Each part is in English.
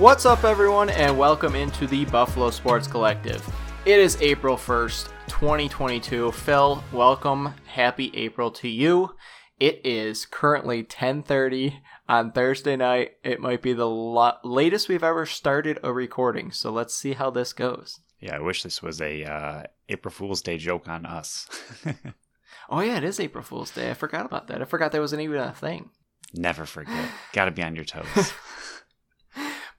What's up, everyone, and welcome into the Buffalo Sports Collective. It is April 1st, 2022. Phil, welcome. Happy April to you. It is currently 10:30 on Thursday night. It might be the lo- latest we've ever started a recording, so let's see how this goes. Yeah, I wish this was a uh, April Fool's Day joke on us. oh yeah, it is April Fool's Day. I forgot about that. I forgot that wasn't even a thing. Never forget. Got to be on your toes.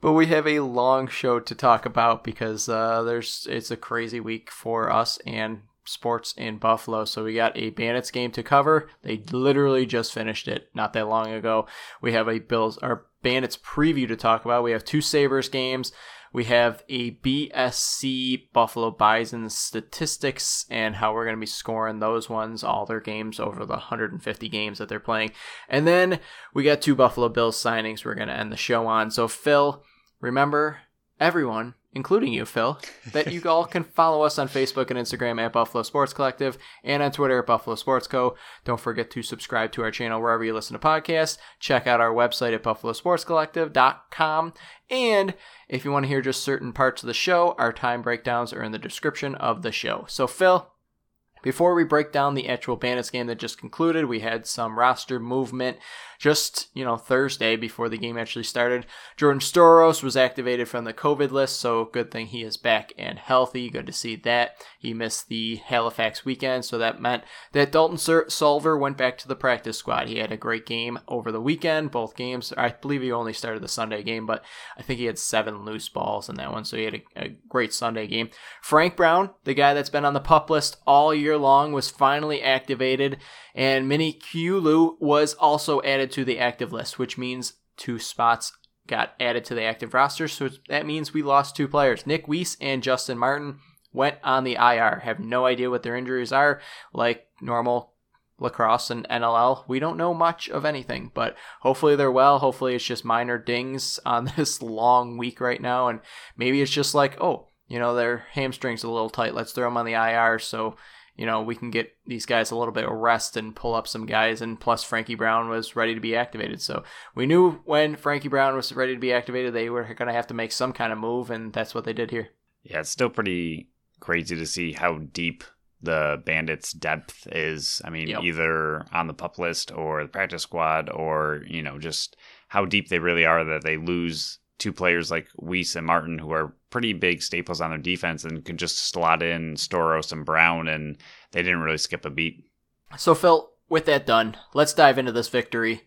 but we have a long show to talk about because uh, there's it's a crazy week for us and sports in Buffalo. So we got a Bandits game to cover. They literally just finished it not that long ago. We have a Bills our Bandits preview to talk about. We have two Sabres games. We have a BSC Buffalo Bison statistics and how we're going to be scoring those ones, all their games over the 150 games that they're playing. And then we got two Buffalo Bills signings we're going to end the show on. So, Phil, remember, everyone, including you, Phil, that you all can follow us on Facebook and Instagram at Buffalo Sports Collective and on Twitter at Buffalo Sports Co. Don't forget to subscribe to our channel wherever you listen to podcasts. Check out our website at buffalosportscollective.com. And if you want to hear just certain parts of the show, our time breakdowns are in the description of the show. So, Phil, before we break down the actual Bandits game that just concluded, we had some roster movement just, you know, Thursday before the game actually started. Jordan Stouros was activated from the COVID list, so good thing he is back and healthy. Good to see that. He missed the Halifax weekend, so that meant that Dalton Sulver went back to the practice squad. He had a great game over the weekend, both games. I believe he only started the Sunday game, but I think he had seven loose balls in that one, so he had a, a great Sunday game. Frank Brown, the guy that's been on the pup list all year long, was finally activated and Mini Kulu was also added to the active list, which means two spots got added to the active roster. So that means we lost two players. Nick Weiss and Justin Martin went on the IR. Have no idea what their injuries are. Like normal lacrosse and NLL, we don't know much of anything, but hopefully they're well. Hopefully it's just minor dings on this long week right now. And maybe it's just like, oh, you know, their hamstrings a little tight. Let's throw them on the IR. So you know, we can get these guys a little bit of rest and pull up some guys. And plus, Frankie Brown was ready to be activated. So we knew when Frankie Brown was ready to be activated, they were going to have to make some kind of move, and that's what they did here. Yeah, it's still pretty crazy to see how deep the Bandits' depth is. I mean, yep. either on the pup list or the practice squad, or, you know, just how deep they really are that they lose two players like Weiss and Martin, who are pretty big staples on their defense and could just slot in Stouros and Brown, and they didn't really skip a beat. So, Phil, with that done, let's dive into this victory.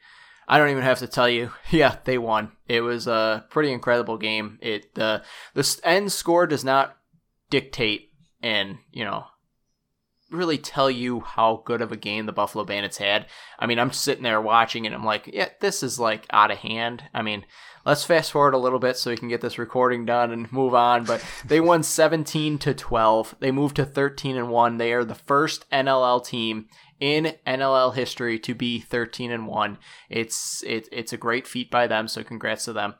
I don't even have to tell you. Yeah, they won. It was a pretty incredible game. It the the end score does not dictate and you know really tell you how good of a game the Buffalo Bandits had. I mean, I'm sitting there watching and I'm like, yeah, this is like out of hand. I mean, let's fast forward a little bit so we can get this recording done and move on. But they won 17 to 12. They moved to 13 and 1. They are the first NLL team in NLL history to be 13 and 1. It's it, it's a great feat by them, so congrats to them.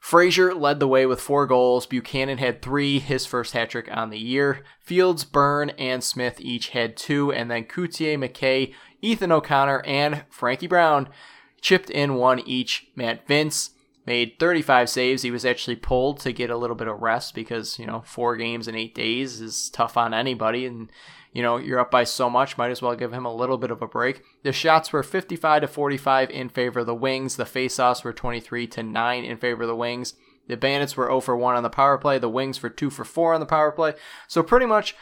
Fraser led the way with four goals. Buchanan had three, his first hat trick on the year. Fields, Byrne, and Smith each had two, and then Cloutier, MacKay, Ethan O'Connor, and Frankie Brown chipped in one each. Matt Vinc made 35 saves. He was actually pulled to get a little bit of rest because, you know, four games in eight days is tough on anybody. And, you know, you're up by so much, might as well give him a little bit of a break. The shots were 55 to 45 in favor of the Wings. The faceoffs were 23 to 9 in favor of the Wings. The Bandits were 0 for 1 on the power play. The Wings for 2 for 4 on the power play. So pretty much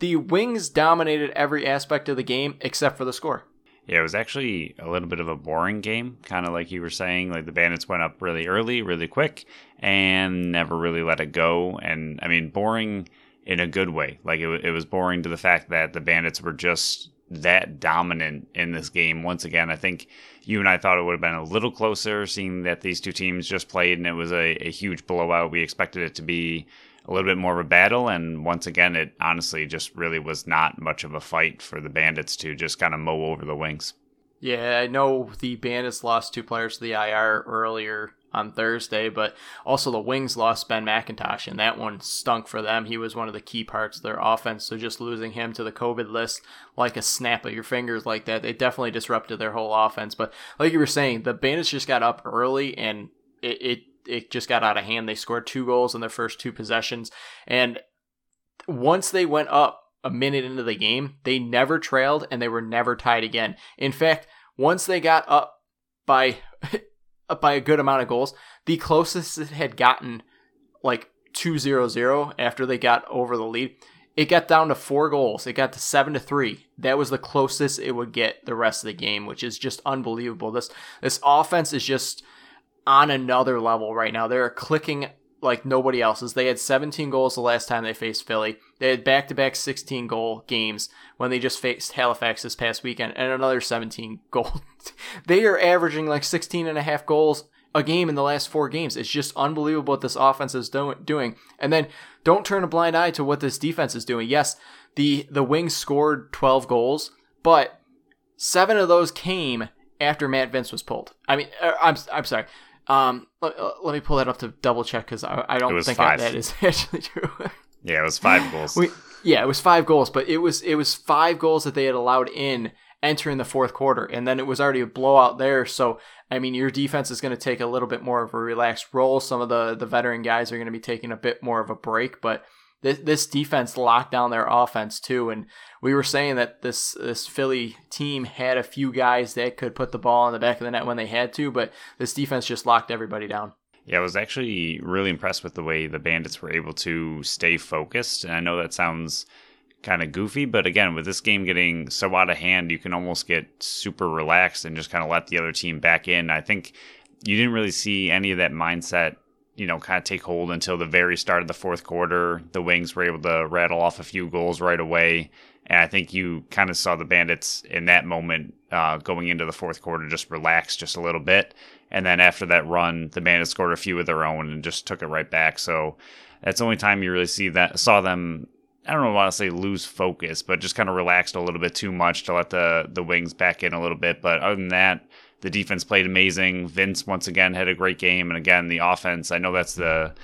the Wings dominated every aspect of the game except for the score. Yeah, it was actually a little bit of a boring game, kind of like you were saying. Like the Bandits went up really early, really quick, and never really let it go. And I mean, boring in a good way. Like it, it was boring to the fact that the Bandits were just that dominant in this game. Once again, I think you and I thought it would have been a little closer, seeing that these two teams just played and it was a, a huge blowout. We expected it to be a little bit more of a battle. And once again, it honestly just really was not much of a fight for the Bandits to just kind of mow over the wings. Yeah, I know the Bandits lost two players to the IR earlier on Thursday, but also the Wings lost Ben McIntosh, and that one stunk for them. He was one of the key parts of their offense, so just losing him to the COVID list like a snap of your fingers like that, it definitely disrupted their whole offense. But like you were saying, the Bandits just got up early, and it, it it just got out of hand. They scored two goals in their first two possessions, and once they went up a minute into the game, they never trailed and they were never tied again. In fact, once they got up by by a good amount of goals, the closest it had gotten like 2-0-0 after they got over the lead, it got down to 4 goals. It got to 7 to 3. That was the closest it would get the rest of the game, which is just unbelievable. This this offense is just on another level right now. They're clicking like nobody else's. They had 17 goals the last time they faced Philly. They had back to back 16 goal games when they just faced Halifax this past weekend and another 17 goal. they are averaging like 16 and a half goals a game in the last four games. It's just unbelievable what this offense is do- doing. And then don't turn a blind eye to what this defense is doing. Yes, the, the Wings scored 12 goals, but seven of those came after Matt Vinc was pulled. I mean, uh, I'm, I'm sorry. Um, let, let, me pull that up to double check because I, I, don't think five. that is actually true. yeah, it was five goals. We, yeah, it was five goals, but it was it was five goals that they had allowed in entering the fourth quarter, and then it was already a blowout there. So I mean, your defense is going to take a little bit more of a relaxed role. Some of the the veteran guys are going to be taking a bit more of a break, but this, this defense locked down their offense too. And we were saying that this this Philly team had a few guys that could put the ball in the back of the net when they had to, but this defense just locked everybody down. Yeah, I was actually really impressed with the way the Bandits were able to stay focused. And I know that sounds kind of goofy, but again, with this game getting so out of hand, you can almost get super relaxed and just kind of let the other team back in. I think you didn't really see any of that mindset you know, kind of take hold until the very start of the fourth quarter. The Wings were able to rattle off a few goals right away. And I think you kind of saw the Bandits in that moment uh, going into the fourth quarter just relax just a little bit. And then after that run, the Bandits scored a few of their own and just took it right back. So that's the only time you really see that saw them. I don't know want to say lose focus, but just kind of relaxed a little bit too much to let the the Wings back in a little bit. But other than that, the defense played amazing. Vinc once again had a great game, and again the offense. I know that's the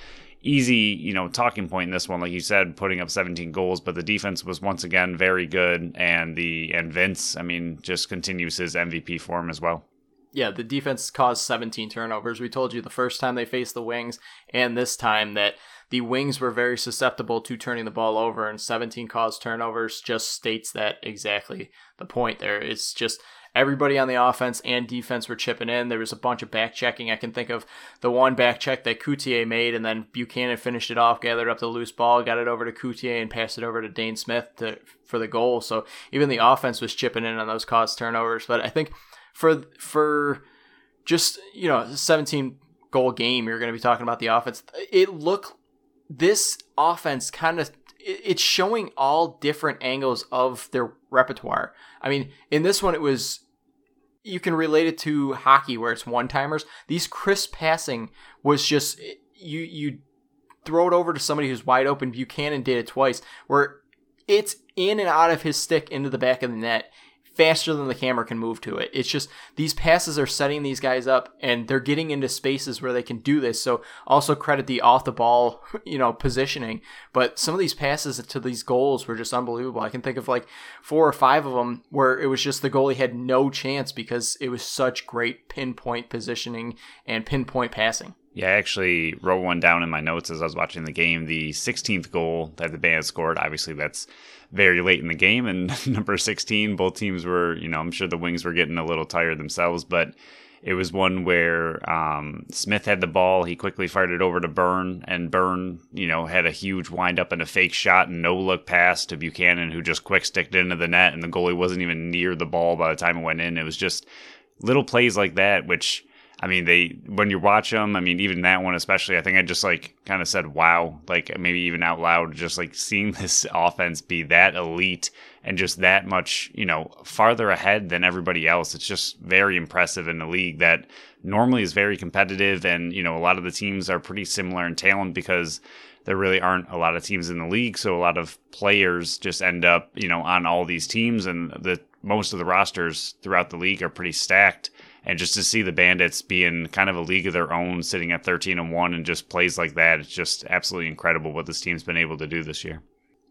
easy, you know, talking point in this one, like you said, putting up 17 goals, but the defense was once again very good, and the and Vinc, I mean, just continues his MVP form as well. Yeah, the defense caused 17 turnovers. We told you the first time they faced the Wings, and this time that the Wings were very susceptible to turning the ball over, and 17 caused turnovers just states that exactly the point there. It's just everybody on the offense and defense were chipping in. There was a bunch of back checking. I can think of the one back check that Cloutier made, and then Buchanan finished it off, gathered up the loose ball, got it over to Cloutier, and passed it over to Dhane Smith to, for the goal. So even the offense was chipping in on those caused turnovers. But I think for for just you know 17 goal game, you're going to be talking about the offense. It looked this offense kind of it's showing all different angles of their repertoire. I mean, in this one, it was you can relate it to hockey where it's one timers. These crisp passing was just you you throw it over to somebody who's wide open. Buchanan did it twice where it's in and out of his stick into the back of the net faster than the camera can move to it. It's just these passes are setting these guys up and they're getting into spaces where they can do this. So also credit the off the ball, you know, positioning. But some of these passes to these goals were just unbelievable. I can think of like four or five of them where it was just the goalie had no chance because it was such great pinpoint positioning and pinpoint passing. Yeah, I actually wrote one down in my notes as I was watching the game. The 16th goal that the band scored, obviously that's very late in the game, and number 16, both teams were, you know, I'm sure the Wings were getting a little tired themselves, but it was one where um, Smith had the ball. He quickly fired it over to Byrne, and Byrne, you know, had a huge wind up and a fake shot and no look pass to Buchanan, who just quick sticked it into the net, and the goalie wasn't even near the ball by the time it went in. It was just little plays like that, which I mean, they when you watch them, I mean, even that one especially, I think I just like kind of said, "Wow!" Like maybe even out loud, just like seeing this offense be that elite and just that much, you know, farther ahead than everybody else. It's just very impressive in the league that normally is very competitive, and you know, a lot of the teams are pretty similar in talent because there really aren't a lot of teams in the league, so a lot of players just end up, you know, on all these teams, and the most of the rosters throughout the league are pretty stacked and just to see the Bandits be in kind of a league of their own, sitting at 13 and 1 and just plays like that, it's just absolutely incredible what this team's been able to do this year.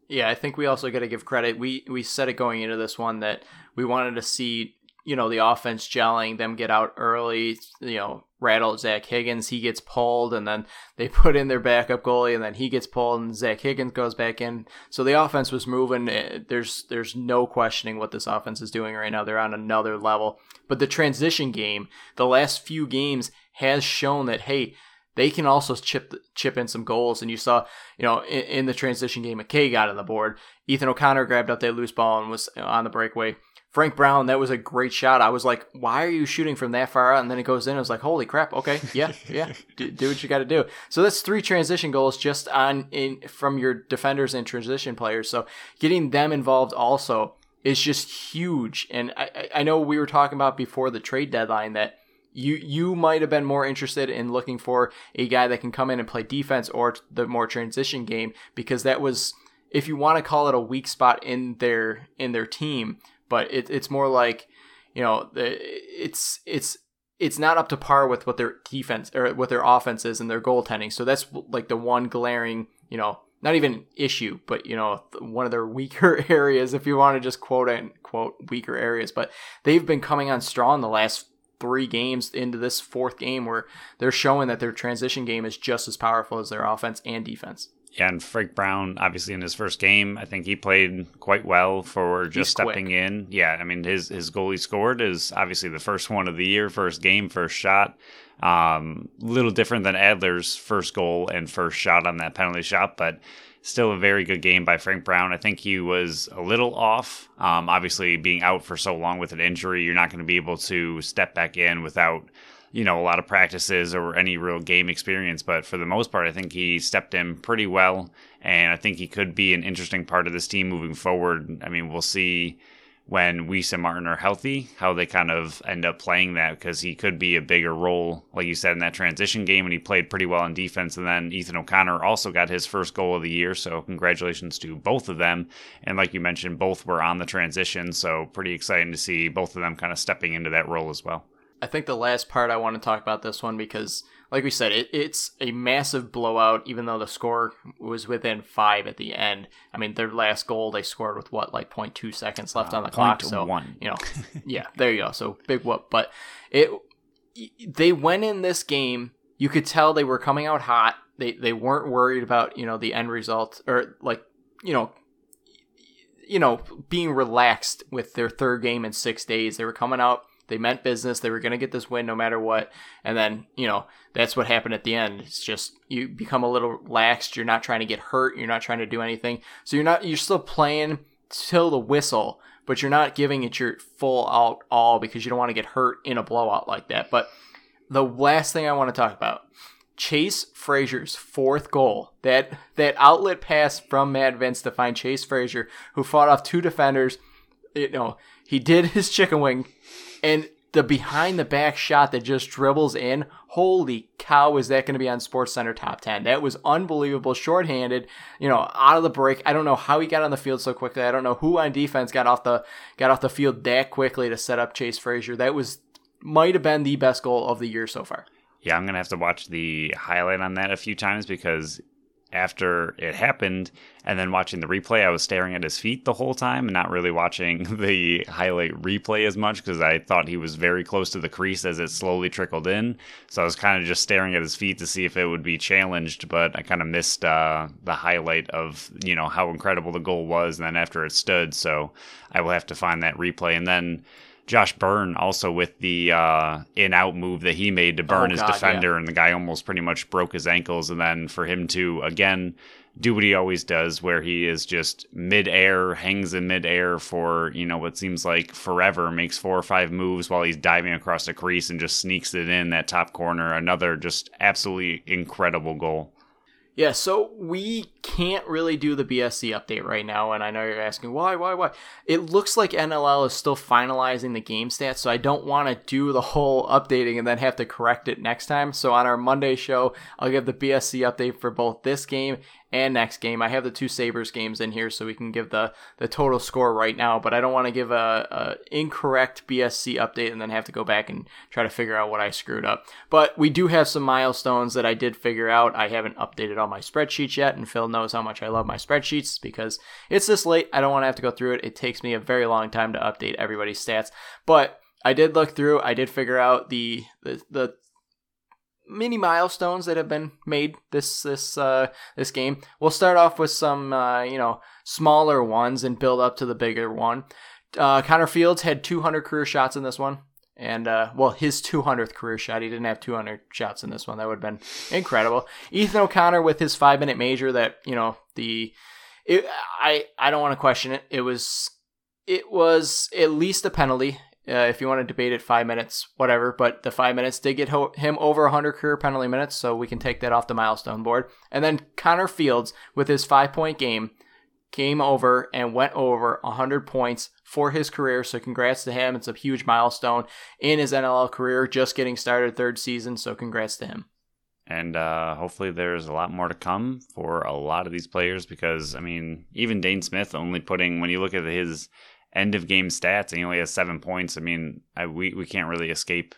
Yeah, I think we also got to give credit. We we said it going into this one that we wanted to see you know the offense gelling, them get out early, you know, rattle Zach Higgins, he gets pulled, and then they put in their backup goalie, and then he gets pulled, and Zach Higgins goes back in. So the offense was moving. Eh, there's there's no questioning what this offense is doing right now. They're on another level. But the transition game, the last few games, has shown that hey, they can also chip chip in some goals. And you saw, you know, in, in the transition game, MacKay got on the board. Ethan O'Connor grabbed up that loose ball and was on the breakaway. Frank Brown, that was a great shot. I was like, why are you shooting from that far out? And then it goes in. I was like, holy crap. Okay. Yeah. Yeah. do, do, what you got to do. So that's three transition goals just on in from your defenders and transition players. So getting them involved also is just huge. And I, I know we were talking about before the trade deadline that you you might have been more interested in looking for a guy that can come in and play defense or the more transition game because that was if you want to call it a weak spot in their in their team but it, it's more like you know it's it's it's not up to par with what their defense or what their offense is and their goaltending. So that's like the one glaring, you know, not even issue, but you know, one of their weaker areas, if you want to just quote and quote weaker areas. But they've been coming on strong the last three games into this fourth game where they're showing that their transition game is just as powerful as their offense and defense. Yeah, and Frank Brown, obviously in his first game, I think he played quite well for just He's stepping quick. in. Yeah, I mean his his goal he scored is obviously the first one of the year, first game, first shot. Um, little different than Adler's first goal and first shot on that penalty shot, but still a very good game by Frank Brown. I think he was a little off. Um, obviously, being out for so long with an injury, you're not going to be able to step back in without you know, a lot of practices or any real game experience. But for the most part, I think he stepped in pretty well. And I think he could be an interesting part of this team moving forward. I mean, we'll see when Weiss and Martin are healthy, how they kind of end up playing that because he could be a bigger role, like you said, in that transition game, and he played pretty well in defense. And then Ethan O'Connor also got his first goal of the year, so congratulations to both of them. And like you mentioned, both were on the transition, so pretty exciting to see both of them kind of stepping into that role as well. I think the last part I want to talk about this one because, like we said, it, it's a massive blowout. Even though the score was within five at the end, I mean their last goal they scored with what like 0.2 seconds left uh, on the clock. So one. you know, yeah, there you go. So big whoop. But it they went in this game. You could tell they were coming out hot. They they weren't worried about you know the end result or like you know you know being relaxed with their third game in six days. They were coming out they meant business. They were going to get this win no matter what. And then, you know, that's what happened at the end. It's just you become a little laxed. You're not trying to get hurt. You're not trying to do anything. So you're not, you're still playing till the whistle, but you're not giving it your full out all because you don't want to get hurt in a blowout like that. But the last thing I want to talk about Chase Fraser's fourth goal. That that outlet pass from Matt Vinc to find Chase Fraser, who fought off two defenders. You know, he did his chicken wing and the behind the back shot that just dribbles in, holy cow, is that going to be on Sports Center top 10? That was unbelievable. Shorthanded, you know, out of the break. I don't know how he got on the field so quickly. I don't know who on defense got off the got off the field that quickly to set up Chase Fraser. That was might have been the best goal of the year so far. Yeah, I'm gonna have to watch the highlight on that a few times because after it happened and then watching the replay i was staring at his feet the whole time and not really watching the highlight replay as much because i thought he was very close to the crease as it slowly trickled in. So i was kind of just staring at his feet to see if it would be challenged but i kind of missed uh, the highlight of you know how incredible the goal was and then after it stood. So i will have to find that replay. And then Josh Byrne also with the uh, in out move that he made to burn oh, his God, defender, yeah. and the guy almost pretty much broke his ankles. And then for him to again do what he always does, where he is just midair, hangs in midair for you know what seems like forever, makes four or five moves while he's diving across the crease and just sneaks it in that top corner. Another just absolutely incredible goal. Yeah, so we can't really do the BSC update right now, and I know you're asking why, why, why. It looks like NLL is still finalizing the game stats, so I don't want to do the whole updating and then have to correct it next time. So on our Monday show, I'll give the BSC update for both this game and next game. I have the two Sabres games in here so we can give the, the total score right now, but I don't want to give a, a, incorrect BSC update and then have to go back and try to figure out what I screwed up. But we do have some milestones that I did figure out. I haven't updated all my spreadsheets yet, and Phil knows how much I love my spreadsheets because it's this late. I don't want to have to go through it. It takes me a very long time to update everybody's stats. But I did look through. I did figure out the the, the mini milestones that have been made this this uh, this game. We'll start off with some uh, you know smaller ones and build up to the bigger one. Uh, Connor Fields had 200 career shots in this one, and uh, well, his 200th career shot. He didn't have 200 shots in this one. That would have been incredible. Ethan O'Connor with his five minute major. That you know the it, I I don't want to question it. It was it was at least a penalty. Uh, if you want to debate it, five minutes, whatever. But the five minutes did get ho- him over 100 career penalty minutes, so we can take that off the milestone board. And then Connor Fields with his five point game came over and went over 100 points for his career. So congrats to him. It's a huge milestone in his NLL career, just getting started third season. So congrats to him. And uh, hopefully, there's a lot more to come for a lot of these players because, I mean, even Dhane Smith only putting, when you look at his end of game stats and he only has seven points, I mean, I, we, we can't really escape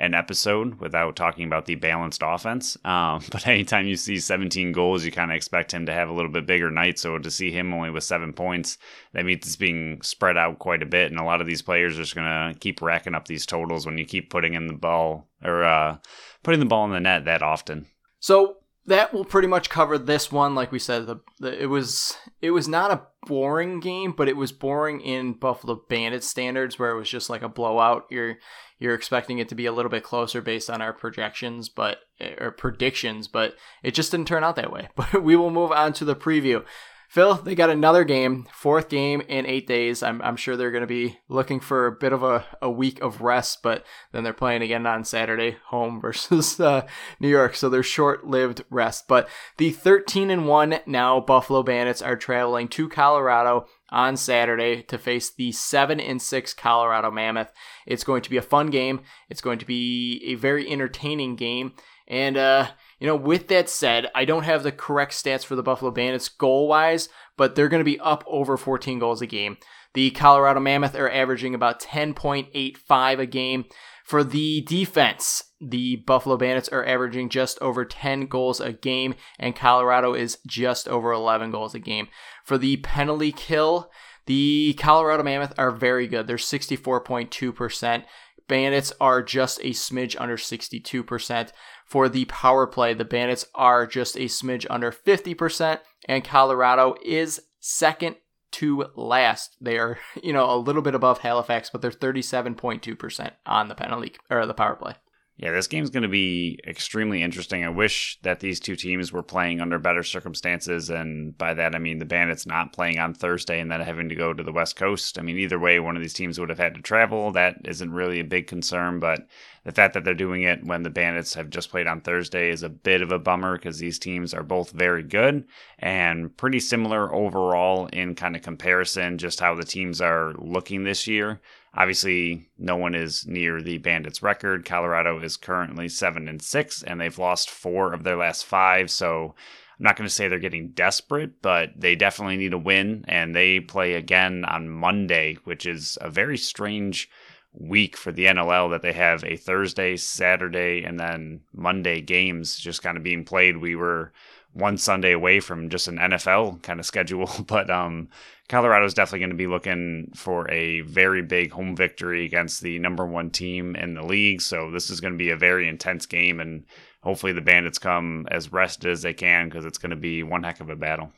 an episode without talking about the balanced offense. Um, but anytime you see 17 goals, you kind of expect him to have a little bit bigger night. So to see him only with seven points, that means it's being spread out quite a bit. And a lot of these players are just going to keep racking up these totals when you keep putting in the ball or uh, putting the ball in the net that often. So that will pretty much cover this one. Like we said, the, the, it was it was not a boring game, but it was boring in Buffalo Bandit standards, where it was just like a blowout. You're you're expecting it to be a little bit closer based on our projections, but eh, or predictions, but it just didn't turn out that way. But we will move on to the preview. Phil, they got another game, fourth game in eight days. I'm, I'm sure they're going to be looking for a bit of a, a week of rest, but then they're playing again on Saturday, home versus uh, New York. So they're short lived rest. But the 13 and 1 now Buffalo Bandits are traveling to Colorado on Saturday to face the 7 and 6 Colorado Mammoth. It's going to be a fun game. It's going to be a very entertaining game. And, uh, you know, with that said, I don't have the correct stats for the Buffalo Bandits goal wise, but they're going to be up over 14 goals a game. The Colorado Mammoth are averaging about 10.85 a game. For the defense, the Buffalo Bandits are averaging just over 10 goals a game, and Colorado is just over 11 goals a game. For the penalty kill, the Colorado Mammoth are very good. They're 64.2%. Bandits are just a smidge under 62%. For the power play, the Bandits are just a smidge under 50%, and Colorado is second to last. They are, you know, a little bit above Halifax, but they're 37.2% on the penalty or the power play. Yeah, this game's going to be extremely interesting. I wish that these two teams were playing under better circumstances. And by that, I mean the Bandits not playing on Thursday and then having to go to the West Coast. I mean, either way, one of these teams would have had to travel. That isn't really a big concern. But the fact that they're doing it when the Bandits have just played on Thursday is a bit of a bummer because these teams are both very good and pretty similar overall in kind of comparison, just how the teams are looking this year. Obviously, no one is near the Bandits record. Colorado is currently 7 and 6 and they've lost 4 of their last 5, so I'm not going to say they're getting desperate, but they definitely need a win and they play again on Monday, which is a very strange week for the NLL that they have a Thursday, Saturday, and then Monday games just kind of being played. We were one Sunday away from just an NFL kind of schedule, but um, Colorado is definitely going to be looking for a very big home victory against the number one team in the league. So this is going to be a very intense game, and hopefully the Bandits come as rested as they can because it's going to be one heck of a battle.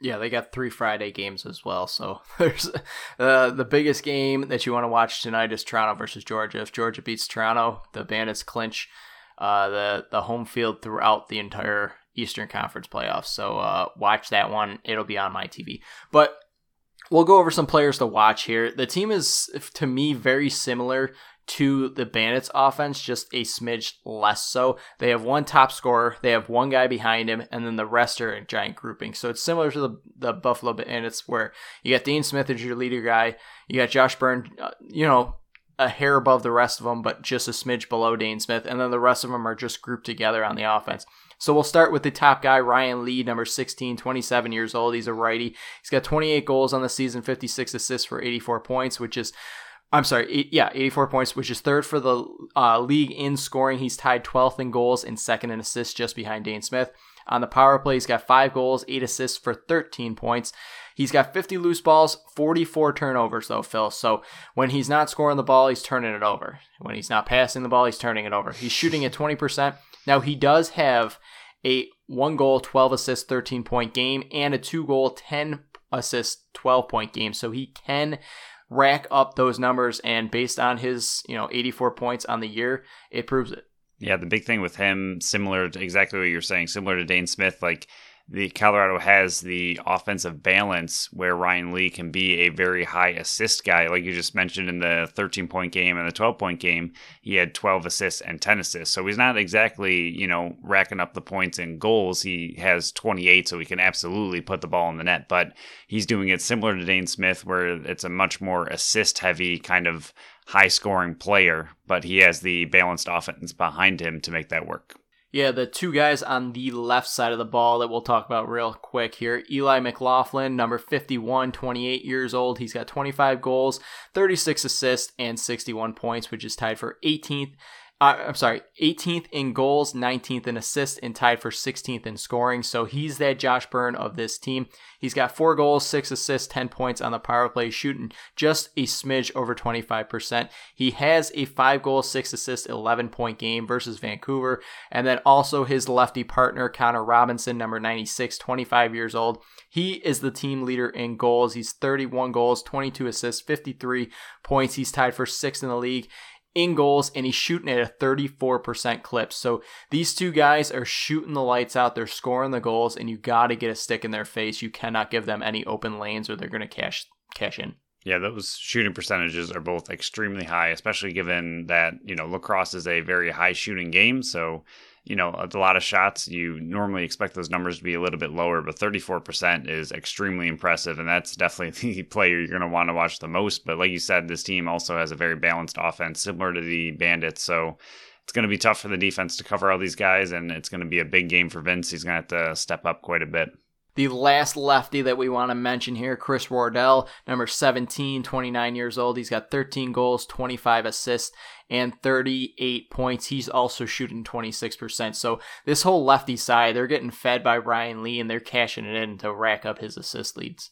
Yeah, they got three Friday games as well. So there's uh, the biggest game that you want to watch tonight is Toronto versus Georgia. If Georgia beats Toronto, the Bandits clinch uh, the the home field throughout the entire Eastern Conference playoffs. So uh, watch that one. It'll be on my TV. But we'll go over some players to watch here. The team is, to me, very similar to the Bandits offense, just a smidge less so. They have one top scorer, they have one guy behind him, and then the rest are in giant grouping. So it's similar to the, the Buffalo Bandits where you got Dhane Smith as your leader guy, you got Josh Byrne, uh, you know, a hair above the rest of them, but just a smidge below Dhane Smith, and then the rest of them are just grouped together on the offense. So we'll start with the top guy, Ryan Lee, number 16, 27 years old. He's a righty. He's got 28 goals on the season, 56 assists for 84 points, which is I'm sorry, yeah, 84 points, which is third for the uh, league in scoring. He's tied 12th in goals and second in assists, just behind Dhane Smith. On the power play, he's got five goals, eight assists for 13 points. He's got 50 loose balls, 44 turnovers though, Phil. So when he's not scoring the ball, he's turning it over. When he's not passing the ball, he's turning it over. He's shooting at 20%. Now he does have a one goal, 12 assist, 13 point game and a two goal, 10 assist, 12 point game. So he can rack up those numbers and based on his, you know, 84 points on the year, it proves it. Yeah, the big thing with him, similar to exactly what you're saying, similar to Dhane Smith, like the Colorado has the offensive balance where Ryan Lee can be a very high assist guy. Like you just mentioned in the 13 point game and the 12 point game, he had 12 assists and 10 assists. So he's not exactly, you know, racking up the points and goals. He has 28, so he can absolutely put the ball in the net. But he's doing it similar to Dhane Smith, where it's a much more assist heavy kind of high scoring player, but he has the balanced offense behind him to make that work. Yeah, the two guys on the left side of the ball that we'll talk about real quick here. Eli McLaughlin, number 51, 28 years old. He's got 25 goals, 36 assists, and 61 points, which is tied for 18th uh, I'm sorry, 18th in goals, 19th in assists, and tied for 16th in scoring. So he's that Josh Byrne of this team. He's got four goals, six assists, 10 points on the power play, shooting just a smidge over 25%. He has a five goal, six assist, 11 point game versus Vancouver. And then also his lefty partner, Connor Robinson, number 96, 25 years old. He is the team leader in goals. He's 31 goals, 22 assists, 53 points. He's tied for sixth in the league in goals and he's shooting at a 34% clip. So these two guys are shooting the lights out. They're scoring the goals and you got to get a stick in their face. You cannot give them any open lanes or they're going to cash cash in. Yeah, those shooting percentages are both extremely high, especially given that, you know, lacrosse is a very high shooting game, so you know, a lot of shots. You normally expect those numbers to be a little bit lower, but 34% is extremely impressive. And that's definitely the player you're going to want to watch the most. But like you said, this team also has a very balanced offense, similar to the Bandits. So it's going to be tough for the defense to cover all these guys. And it's going to be a big game for Vinc. He's going to have to step up quite a bit. The last lefty that we want to mention here, Chris Wardle, number 17, 29 years old. He's got 13 goals, 25 assists, and 38 points. He's also shooting 26%. So this whole lefty side, they're getting fed by Ryan Lee and they're cashing it in to rack up his assist leads.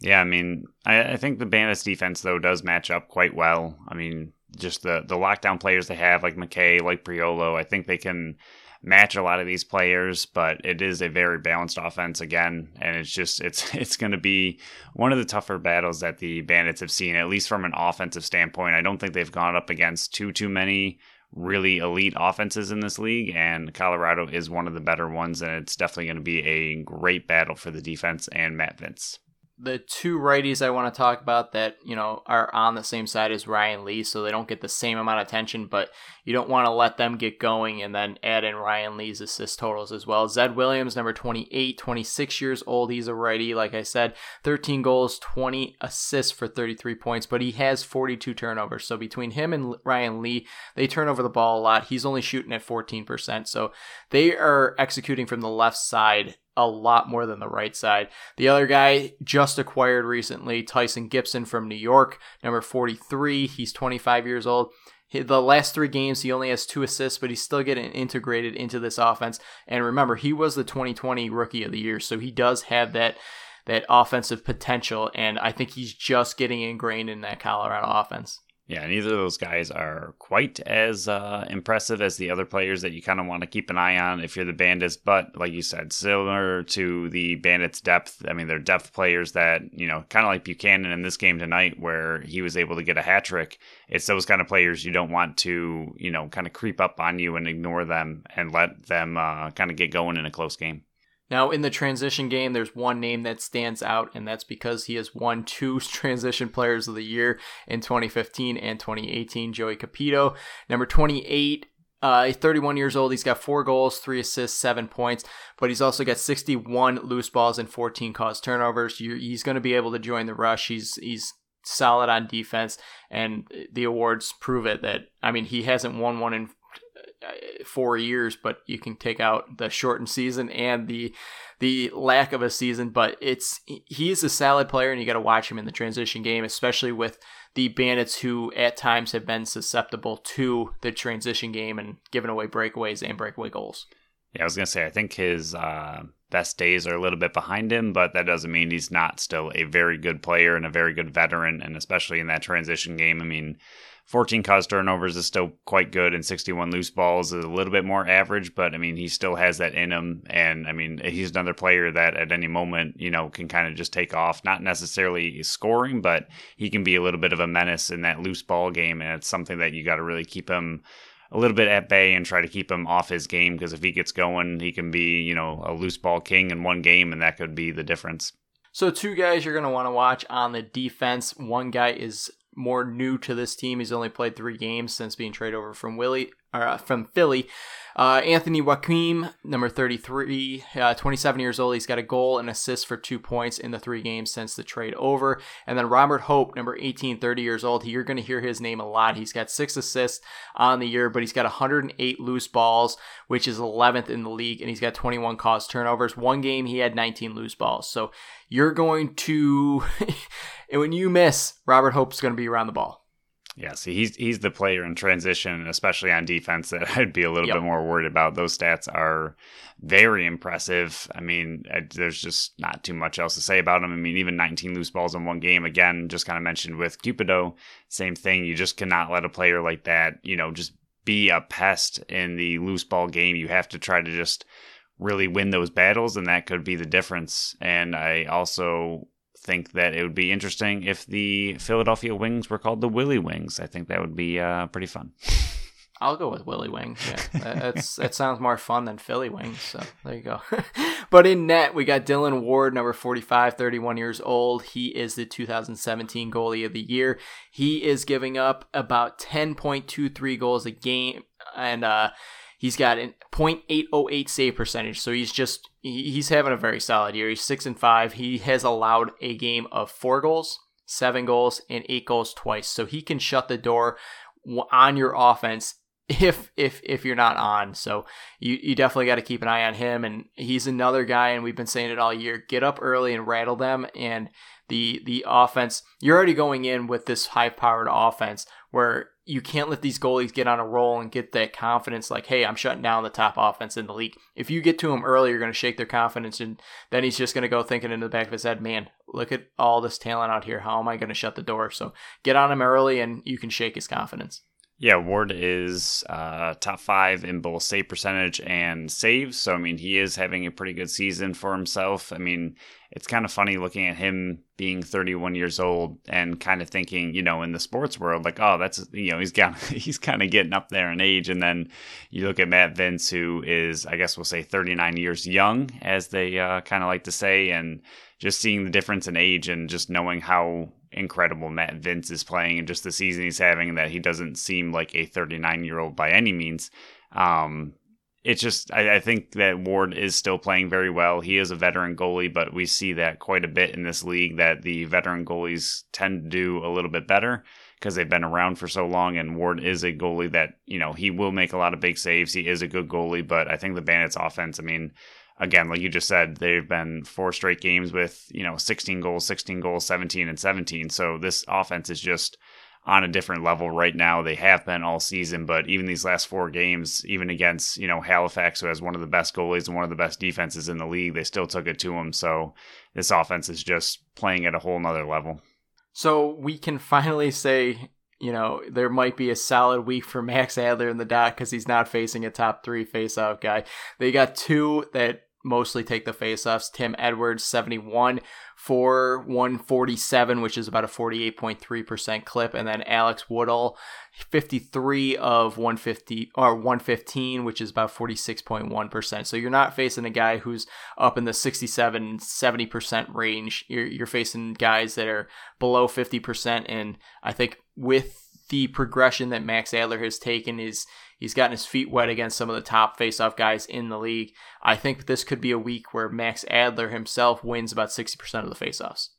Yeah, I mean, I, I think the Bandits defense though does match up quite well. I mean, just the the lockdown players they have, like MacKay, like Priolo, I think they can match a lot of these players, but it is a very balanced offense again, and it's just it's it's going to be one of the tougher battles that the Bandits have seen, at least from an offensive standpoint. I don't think they've gone up against too too many really elite offenses in this league, and Colorado is one of the better ones, and it's definitely going to be a great battle for the defense and Matt Vinc the two righties I want to talk about that, you know, are on the same side as Ryan Lee, so they don't get the same amount of attention, but you don't want to let them get going and then add in Ryan Lee's assist totals as well. Zed Williams, number 28, 26 years old. He's a righty, like I said, 13 goals, 20 assists for 33 points, but he has 42 turnovers. So between him and Ryan Lee, they turn over the ball a lot. He's only shooting at 14%. So they are executing from the left side a lot more than the right side. The other guy just acquired recently, Tyson Gibson from New York, number 43. He's 25 years old. The last three games, he only has two assists, but he's still getting integrated into this offense. And remember, he was the 2020 Rookie of the Year, so he does have that that offensive potential. And I think he's just getting ingrained in that Colorado offense. Yeah, neither of those guys are quite as uh, impressive as the other players that you kind of want to keep an eye on if you're the Bandits. But like you said, similar to the Bandits' depth, I mean, they're depth players that, you know, kind of like Buchanan in this game tonight where he was able to get a hat trick. It's those kind of players you don't want to, you know, kind of creep up on you and ignore them and let them uh, kind of get going in a close game. Now, in the transition game, there's one name that stands out, and that's because he has won two transition players of the year in 2015 and 2018. Joey Cupido, number 28, uh, he's 31 years old. He's got four goals, three assists, seven points, but he's also got 61 loose balls and 14 caused turnovers. You're, he's going to be able to join the rush. He's he's solid on defense, and the awards prove it. That I mean, he hasn't won one in four years, but you can take out the shortened season and the the lack of a season. But it's he's a solid player, and you got to watch him in the transition game, especially with the Bandits, who at times have been susceptible to the transition game and giving away breakaways and breakaway goals. Yeah, I was gonna say I think his uh, best days are a little bit behind him, but that doesn't mean he's not still a very good player and a very good veteran, and especially in that transition game. I mean, 14 cause turnovers is still quite good, and 61 loose balls is a little bit more average, but I mean, he still has that in him. And I mean, he's another player that at any moment, you know, can kind of just take off, not necessarily scoring, but he can be a little bit of a menace in that loose ball game. And it's something that you got to really keep him a little bit at bay and try to keep him off his game because if he gets going, he can be, you know, a loose ball king in one game, and that could be the difference. So, two guys you're going to want to watch on the defense. One guy is more new to this team. He's only played three games since being traded over from Willie uh, from Philly. Uh, Anthony Joaquim, number 33, uh, 27 years old. He's got a goal and assist for two points in the three games since the trade over. And then Robert Hope, number 18, 30 years old. You're going to hear his name a lot. He's got six assists on the year, but he's got 108 loose balls, which is 11th in the league, and he's got 21 caused turnovers. One game, he had 19 loose balls. So you're going to, and when you miss, Robert Hope's going to be around the ball. Yeah, see, he's he's the player in transition, especially on defense, that I'd be a little yep. bit more worried about. Those stats are very impressive. I mean, I, there's just not too much else to say about him. I mean, even 19 loose balls in one game. Again, just kind of mentioned with Cupido, same thing. You just cannot let a player like that, you know, just be a pest in the loose ball game. You have to try to just really win those battles, and that could be the difference. And I also think that it would be interesting if the Philadelphia Wings were called the Willy Wings. I think that would be uh, pretty fun. I'll go with Willy Wings. Yeah, that's that sounds more fun than Philly Wings. So there you go. but in net, we got Dillon Ward, number 45, 31 years old. He is the 2017 goalie of the year. He is giving up about 10.23 goals a game, and uh, He's got a 0.808 save percentage, so he's just he's having a very solid year. He's six and five. He has allowed a game of four goals, seven goals, and eight goals twice. So he can shut the door on your offense if if if you're not on. So you, you definitely got to keep an eye on him. And he's another guy, and we've been saying it all year. Get up early and rattle them. And the the offense, you're already going in with this high powered offense where you can't let these goalies get on a roll and get that confidence like, hey, I'm shutting down the top offense in the league. If you get to him early, you're going to shake their confidence, and then he's just going to go thinking in the back of his head, man, look at all this talent out here. How am I going to shut the door? So get on him early, and you can shake his confidence. Yeah, Ward is uh, top five in both save percentage and saves. So, I mean, he is having a pretty good season for himself. I mean, it's kind of funny looking at him being 31 years old and kind of thinking, you know, in the sports world, like, oh, that's, you know, he's got, he's kind of getting up there in age. And then you look at Matt Vinc, who is, I guess we'll say 39 years young, as they uh, kind of like to say. And just seeing the difference in age and just knowing how incredible Matt Vinc is playing and just the season he's having that he doesn't seem like a 39 year old by any means. Um, it's just I, I, think that Ward is still playing very well. He is a veteran goalie, but we see that quite a bit in this league that the veteran goalies tend to do a little bit better because they've been around for so long. And Ward is a goalie that you know he will make a lot of big saves. He is a good goalie, but I think the Bandits' offense. I mean, again, like you just said, they've been four straight games with, you know, 16 goals, 16 goals, 17 and 17. So this offense is just on a different level right now. They have been all season, but even these last four games, even against, you know, Halifax, who has one of the best goalies and one of the best defenses in the league, they still took it to them. So this offense is just playing at a whole nother level. So we can finally say, you know, there might be a solid week for Max Adler in the dock because he's not facing a top three faceoff guy. They got two that mostly take the faceoffs. Tim Edwards, 71 for 147, which is about a 48.3% clip. And then Alex Woodall, 53 of 150 or 115, which is about 46.1%. So you're not facing a guy who's up in the 67, 70% range. You're, you're facing guys that are below 50%. And I think with the progression that Max Adler has taken is He's gotten his feet wet against some of the top faceoff guys in the league. I think this could be a week where Max Adler himself wins about 60% of the faceoffs.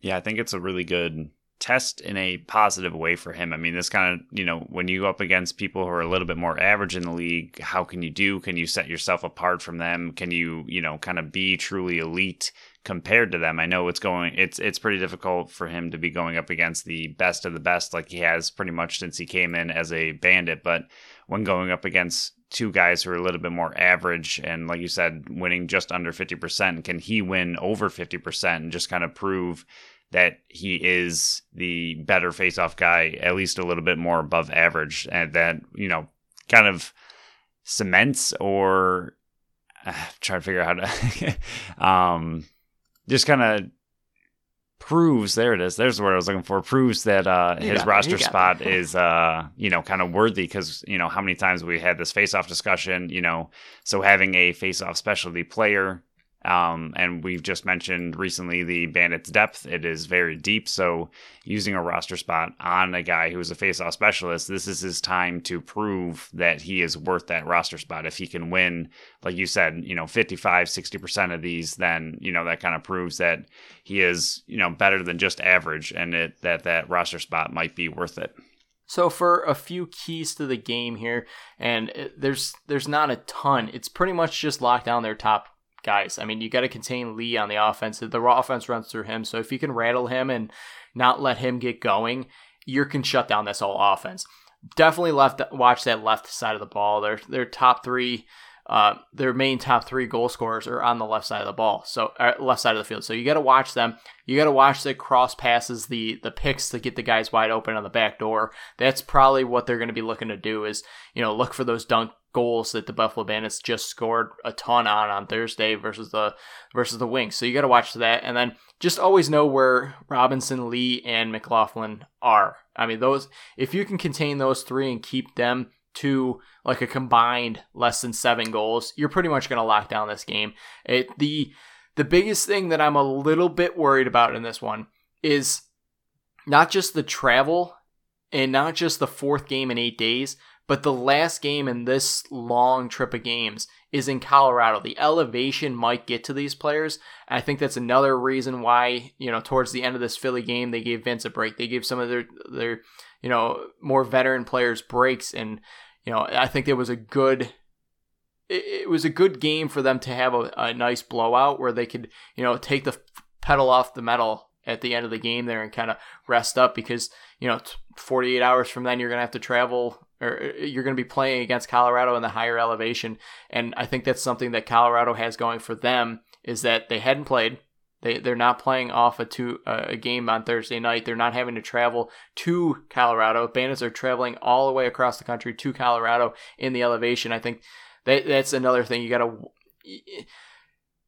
Yeah, I think it's a really good test in a positive way for him. I mean, this kind of, you know, when you go up against people who are a little bit more average in the league, how can you do? Can you set yourself apart from them? Can you, you know, kind of be truly elite compared to them? I know it's going it's it's pretty difficult for him to be going up against the best of the best like he has pretty much since he came in as a bandit, but when going up against two guys who are a little bit more average and like you said winning just under 50% can he win over 50% and just kind of prove that he is the better face-off guy at least a little bit more above average and that you know kind of cements or uh, trying to figure out how to um just kind of proves there it is there's the word i was looking for proves that uh his roster spot is uh you know kind of worthy because you know how many times we had this face off discussion you know so having a face off specialty player um, and we've just mentioned recently the Bandits' depth. It is very deep. So, using a roster spot on a guy who is a faceoff specialist, this is his time to prove that he is worth that roster spot. If he can win, like you said, you know, 55, 60% of these, then, you know, that kind of proves that he is, you know, better than just average and it, that that roster spot might be worth it. So for a few keys to the game here, and there's there's not a ton. It's pretty much just lock down their top guys. I mean, you got to contain Lee on the offense. The raw offense runs through him. So if you can rattle him and not let him get going, you can shut down this whole offense. Definitely left watch that left side of the ball. Their their top three, uh, their main top three goal scorers are on the left side of the ball. So uh, left side of the field. So you got to watch them. You got to watch the cross passes, the the picks to get the guys wide open on the back door. That's probably what they're going to be looking to do. Is you know look for those dunk goals that the Buffalo Bandits just scored a ton on on Thursday versus the versus the Wings. So you got to watch that, and then just always know where Robinson, Lee, and McLaughlin are. I mean, those if you can contain those three and keep them to like a combined less than seven goals, you're pretty much going to lock down this game. It the the biggest thing that I'm a little bit worried about in this one is not just the travel and not just the fourth game in eight days, but the last game in this long trip of games is in Colorado. The elevation might get to these players. I think that's another reason why, you know, towards the end of this Philly game, they gave Vinc a break. They gave some of their, their you know, more veteran players breaks. And, you know, I think it was a good, it, was a good game for them to have a, a nice blowout where they could, you know, take the pedal off the metal at the end of the game there and kind of rest up because, you know, 48 hours from then you're going to have to travel or uh, you're going to be playing against Colorado in the higher elevation. And I think that's something that Colorado has going for them is that they hadn't played. They they're not playing off a two uh, a game on Thursday night. They're not having to travel to Colorado. Bandits are traveling all the way across the country to Colorado in the elevation. I think that that's another thing you got to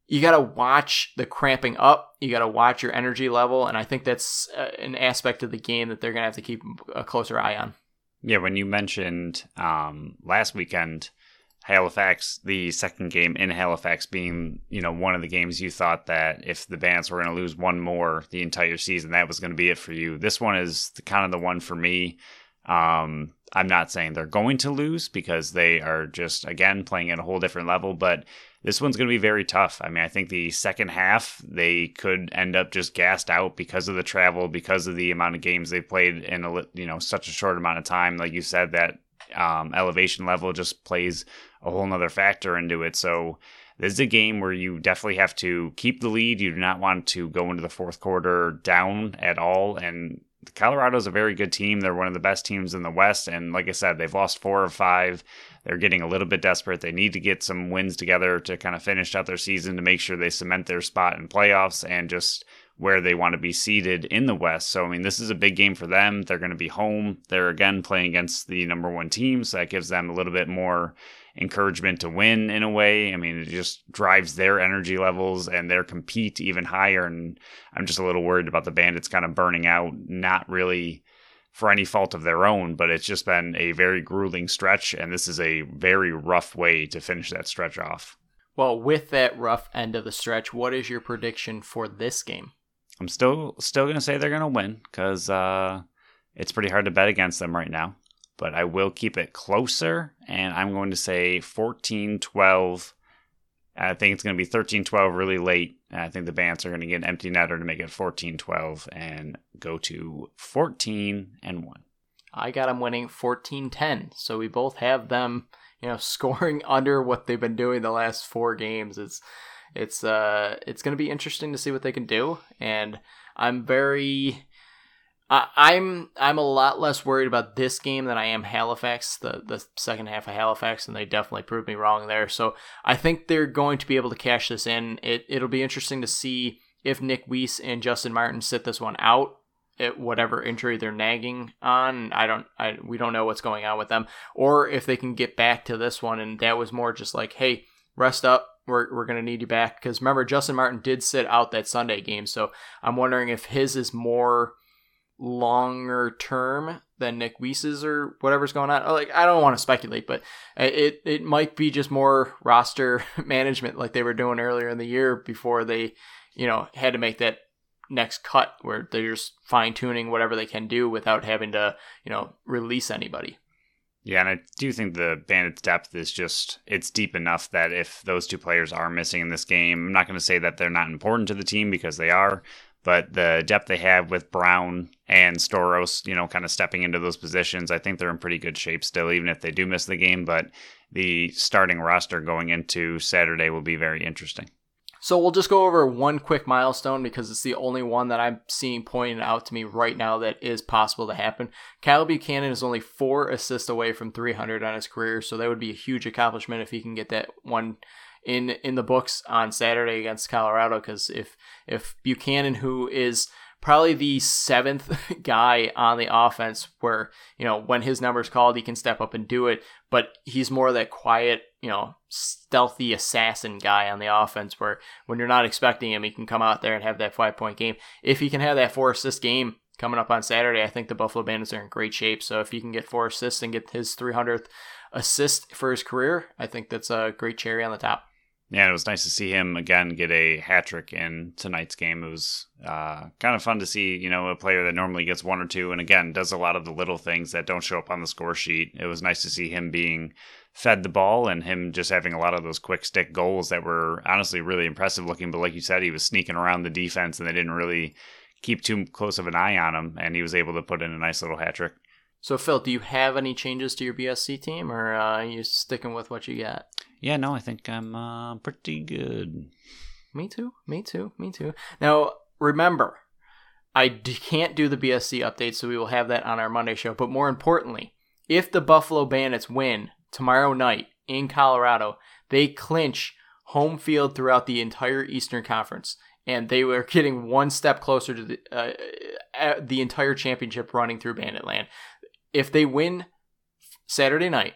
you got to watch the cramping up. You got to watch your energy level, and I think that's uh, an aspect of the game that they're going to have to keep a closer eye on. Yeah, when you mentioned um, last weekend Halifax, the second game in Halifax being, you know, one of the games you thought that if the Bandits were going to lose one more the entire season, that was going to be it for you. This one is the, kind of the one for me. Um, I'm not saying they're going to lose because they are just, again, playing at a whole different level, but this one's going to be very tough. I mean, I think the second half, they could end up just gassed out because of the travel, because of the amount of games they played in a, you know, such a short amount of time. Like you said, that um, elevation level just plays a whole nother factor into it. So, this is a game where you definitely have to keep the lead. You do not want to go into the fourth quarter down at all. And Colorado's a very good team. They're one of the best teams in the West. And like I said, they've lost four or five. They're getting a little bit desperate. They need to get some wins together to kind of finish out their season to make sure they cement their spot in playoffs and just where they want to be seated in the West. So, I mean, this is a big game for them. They're going to be home. They're again playing against the number one team. So that gives them a little bit more encouragement to win in a way. I mean, it just drives their energy levels and their compete even higher. And I'm just a little worried about the Bandits kind of burning out, not really for any fault of their own, but it's just been a very grueling stretch. And this is a very rough way to finish that stretch off. Well, with that rough end of the stretch, what is your prediction for this game? I'm still still going to say they're going to win because uh, it's pretty hard to bet against them right now but I will keep it closer, and I'm going to say 14 12. I think it's going to be 13 12 really late. I think the Bandits are going to get an empty netter to make it 14 12 and go to 14 and 1. I got them winning 14 10. So we both have them, you know, scoring under what they've been doing the last four games. It's it's uh it's going to be interesting to see what they can do and I'm very I, I'm I'm a lot less worried about this game than I am Halifax, the the second half of Halifax, and they definitely proved me wrong there. So I think they're going to be able to cash this in. It it'll be interesting to see if Nick Weiss and Justin Martin sit this one out at whatever injury they're nagging on. I don't I we don't know what's going on with them, or if they can get back to this one. And that was more just like, hey, rest up. We're, we're going to need you back. Because remember, Justin Martin did sit out that Sunday game. So I'm wondering if his is more longer term than Nick Weiss's or whatever's going on. Like I don't want to speculate, but uh, it it might be just more roster management like they were doing earlier in the year before they, you know, had to make that next cut where they're just fine tuning whatever they can do without having to, you know, release anybody. Yeah, and I do think the Bandits' depth is just it's deep enough that if those two players are missing in this game, I'm not going to say that they're not important to the team because they are, but the depth they have with Brown and Stouros, you know, kind of stepping into those positions, I think they're in pretty good shape still, even if they do miss the game. But the starting roster going into Saturday will be very interesting. So we'll just go over one quick milestone because it's the only one that I'm seeing pointed out to me right now that is possible to happen. Kyle Buchanan is only four assists away from 300 on his career, so that would be a huge accomplishment if he can get that one in in the books on Saturday against Colorado. Because if if Buchanan, who is probably the seventh guy on the offense where, you know, when his number's called, he can step up and do it. But he's more that quiet, you know, stealthy assassin guy on the offense where when you're not expecting him, he can come out there and have that five point game. If he can have that four assist game coming up on Saturday, I think the Buffalo Bandits are in great shape. So if he can get four assists and get his 300th assist for his career, I think that's a great cherry on the top. Yeah, it was nice to see him again get a hat trick in tonight's game. It was uh, kind of fun to see, you know, a player that normally gets one or two, and again does a lot of the little things that don't show up on the score sheet. It was nice to see him being fed the ball and him just having a lot of those quick stick goals that were honestly really impressive looking. But like you said, he was sneaking around the defense, and they didn't really keep too close of an eye on him, and he was able to put in a nice little hat trick. So, Phil, do you have any changes to your BSC team, or uh, are you sticking with what you got? Yeah, no, I think I'm uh, pretty good. Me too. Me too. Me too. Now, remember, I d- can't do the BSC update, so we will have that on our Monday show. But more importantly, if the Buffalo Bandits win tomorrow night in Colorado, they clinch home field throughout the entire Eastern Conference, and they were getting one step closer to the uh, uh the entire championship running through Banditland if they win Saturday night,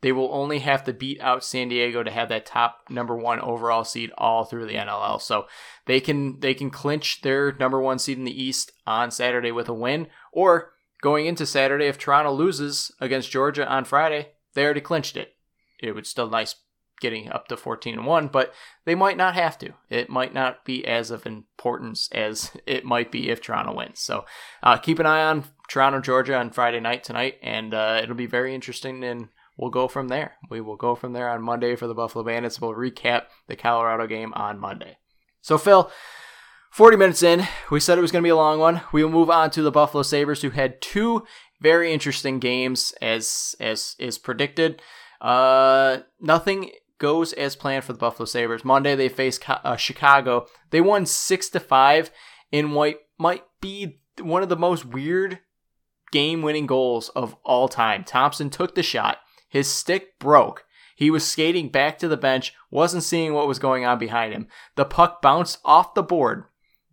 they will only have to beat out San Diego to have that top number one overall seed all through the NLL. So they can they can clinch their number one seed in the East on Saturday with a win, or going into Saturday if Toronto loses against Georgia on Friday, they already clinched it. It would still nice getting up to 14 and 1, but they might not have to. It might not be as of importance as it might be if Toronto wins. So uh, keep an eye on Toronto, Georgia on Friday night tonight, and uh, it'll be very interesting. And we'll go from there. We will go from there on Monday for the Buffalo Bandits. We'll recap the Colorado game on Monday. So, Phil. 40 minutes in, we said it was going to be a long one. We will move on to the Buffalo Sabres, who had two very interesting games as as is predicted. Uh, nothing goes as planned for the Buffalo Sabres. Monday they face uh, Chicago. They won six to five in what might be one of the most weird game-winning goals of all time. Thompson took the shot. His stick broke. He was skating back to the bench, wasn't seeing what was going on behind him. The puck bounced off the board,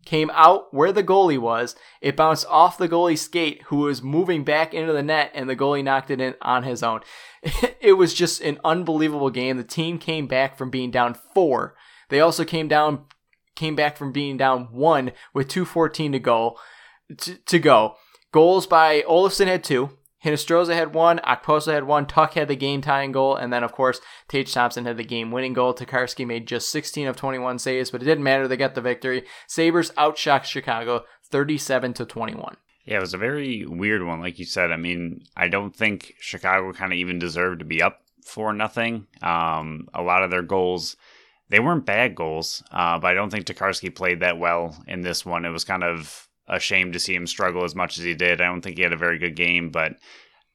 came out where the goalie was. It bounced off the goalie's skate, who was moving back into the net, and the goalie knocked it in on his own. it was just an unbelievable game. The team came back from being down four. They also came down, came back from being down one with 2:14 to go. To, to go. Goals by Olofsson had two. Hinostroza had one, Okposo had one, Tuch had the game tying goal, and then of course Tage Thompson had the game winning goal. Tokarski made just 16 of 21 saves, but it didn't matter. They got the victory. Sabres outshot Chicago 37 to 21. Yeah, it was a very weird one, like you said. I mean, I don't think Chicago kind of even deserved to be up for nothing. Um, a lot of their goals, they weren't bad goals, uh, but I don't think Tokarski played that well in this one. It was kind of a shame to see him struggle as much as he did. I don't think he had a very good game, but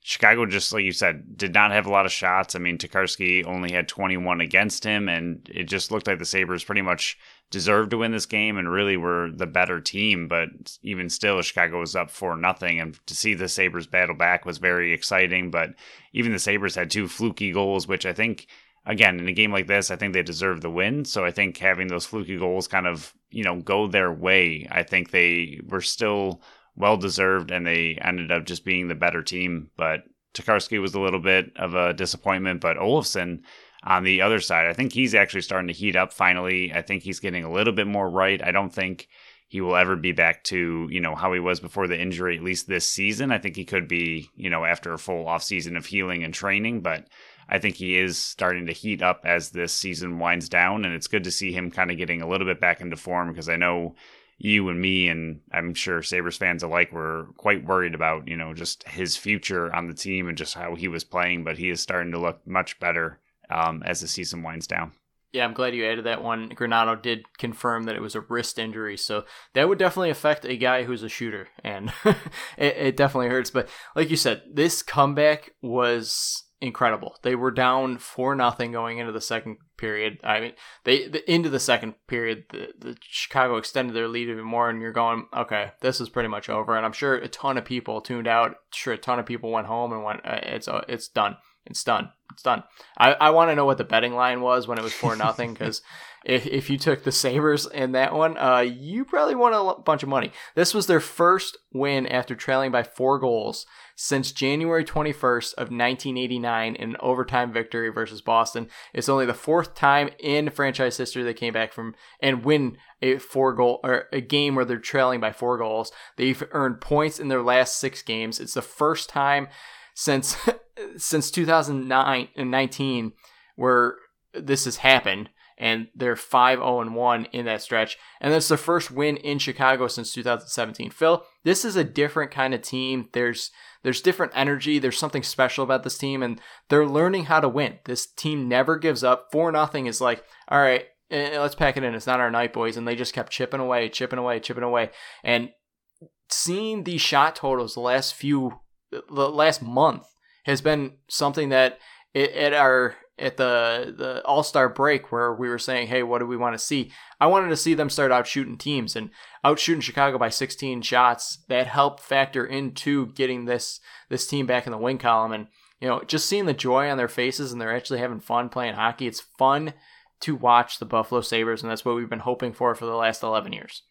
Chicago, just like you said, did not have a lot of shots. I mean, Tokarski only had 21 against him, and it just looked like the Sabres pretty much deserved to win this game and really were the better team. But even still, Chicago was up for nothing, and to see the Sabres battle back was very exciting. But even the Sabres had two fluky goals, which I think again, in a game like this, I think they deserve the win. So I think having those fluky goals kind of, you know, go their way, I think they were still well deserved and they ended up just being the better team. But Tokarski was a little bit of a disappointment, but Olofsson on the other side, I think he's actually starting to heat up finally. I think he's getting a little bit more right. I don't think he will ever be back to, you know, how he was before the injury, at least this season. I think he could be, you know, after a full off season of healing and training, but I think he is starting to heat up as this season winds down, and it's good to see him kind of getting a little bit back into form because I know you and me, and I'm sure Sabres fans alike, were quite worried about, you know, just his future on the team and just how he was playing, but he is starting to look much better um, as the season winds down. Yeah, I'm glad you added that one. Granato did confirm that it was a wrist injury, so that would definitely affect a guy who's a shooter, and it, it definitely hurts. But like you said, this comeback was incredible. They were down four nothing going into the second period. I mean, they the, into the second period, the, the Chicago extended their lead even more, and you're going, okay, this is pretty much over. And I'm sure a ton of people tuned out. Sure, a ton of people went home and went, uh, it's uh, it's done. It's done. It's done. I, I want to know what the betting line was when it was four nothing because if if you took the Sabres in that one, uh, you probably won a bunch of money. This was their first win after trailing by four goals since January 21st of 1989 in an overtime victory versus Boston. It's only the fourth time in franchise history they came back from and win a four goal or a game where they're trailing by four goals. They've earned points in their last six games. It's the first time since since 2009 and 19 where this has happened and they're 5 0 1 in that stretch. And that's the first win in Chicago since 2017. Phil, this is a different kind of team. There's there's different energy. There's something special about this team, and they're learning how to win. This team never gives up. Four nothing is like, all right, eh, let's pack it in. It's not our night, boys. And they just kept chipping away, chipping away, chipping away. And seeing these shot totals the last few, the last month has been something that at our at the the All Star break where we were saying, hey, what do we want to see? I wanted to see them start out shooting teams and out shooting Chicago by 16 shots. That helped factor into getting this this team back in the win column, and you know, just seeing the joy on their faces and they're actually having fun playing hockey. It's fun to watch the Buffalo Sabres, and that's what we've been hoping for for the last 11 years.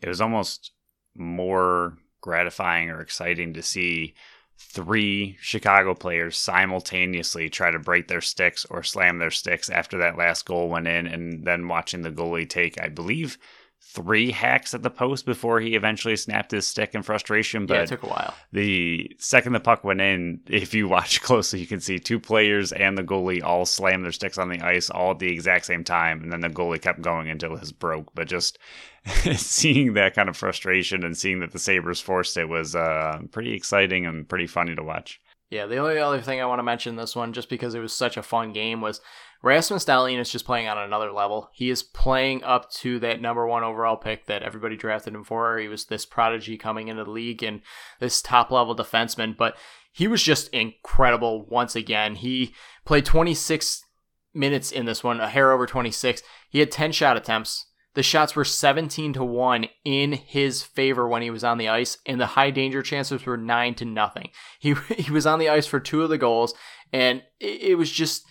It was almost more gratifying or exciting to see three Chicago players simultaneously try to break their sticks or slam their sticks after that last goal went in, and then watching the goalie take, I believe, three hacks at the post before he eventually snapped his stick in frustration. But yeah, it took a while. The second the puck went in, if you watch closely, you can see two players and the goalie all slam their sticks on the ice all at the exact same time, and then the goalie kept going until his broke. But just seeing that kind of frustration and seeing that the Sabres forced it was uh, pretty exciting and pretty funny to watch. Yeah, the only other thing I want to mention this one, just because it was such a fun game, was Rasmus Dahlin is just playing on another level. He is playing up to that number one overall pick that everybody drafted him for. He was this prodigy coming into the league and this top level defenseman, but he was just incredible once again. He played 26 minutes in this one, a hair over 26. He had 10 shot attempts. The shots were 17 to 1 in his favor when he was on the ice, and the high danger chances were 9 to nothing. He, he was on the ice for two of the goals, and it, it was just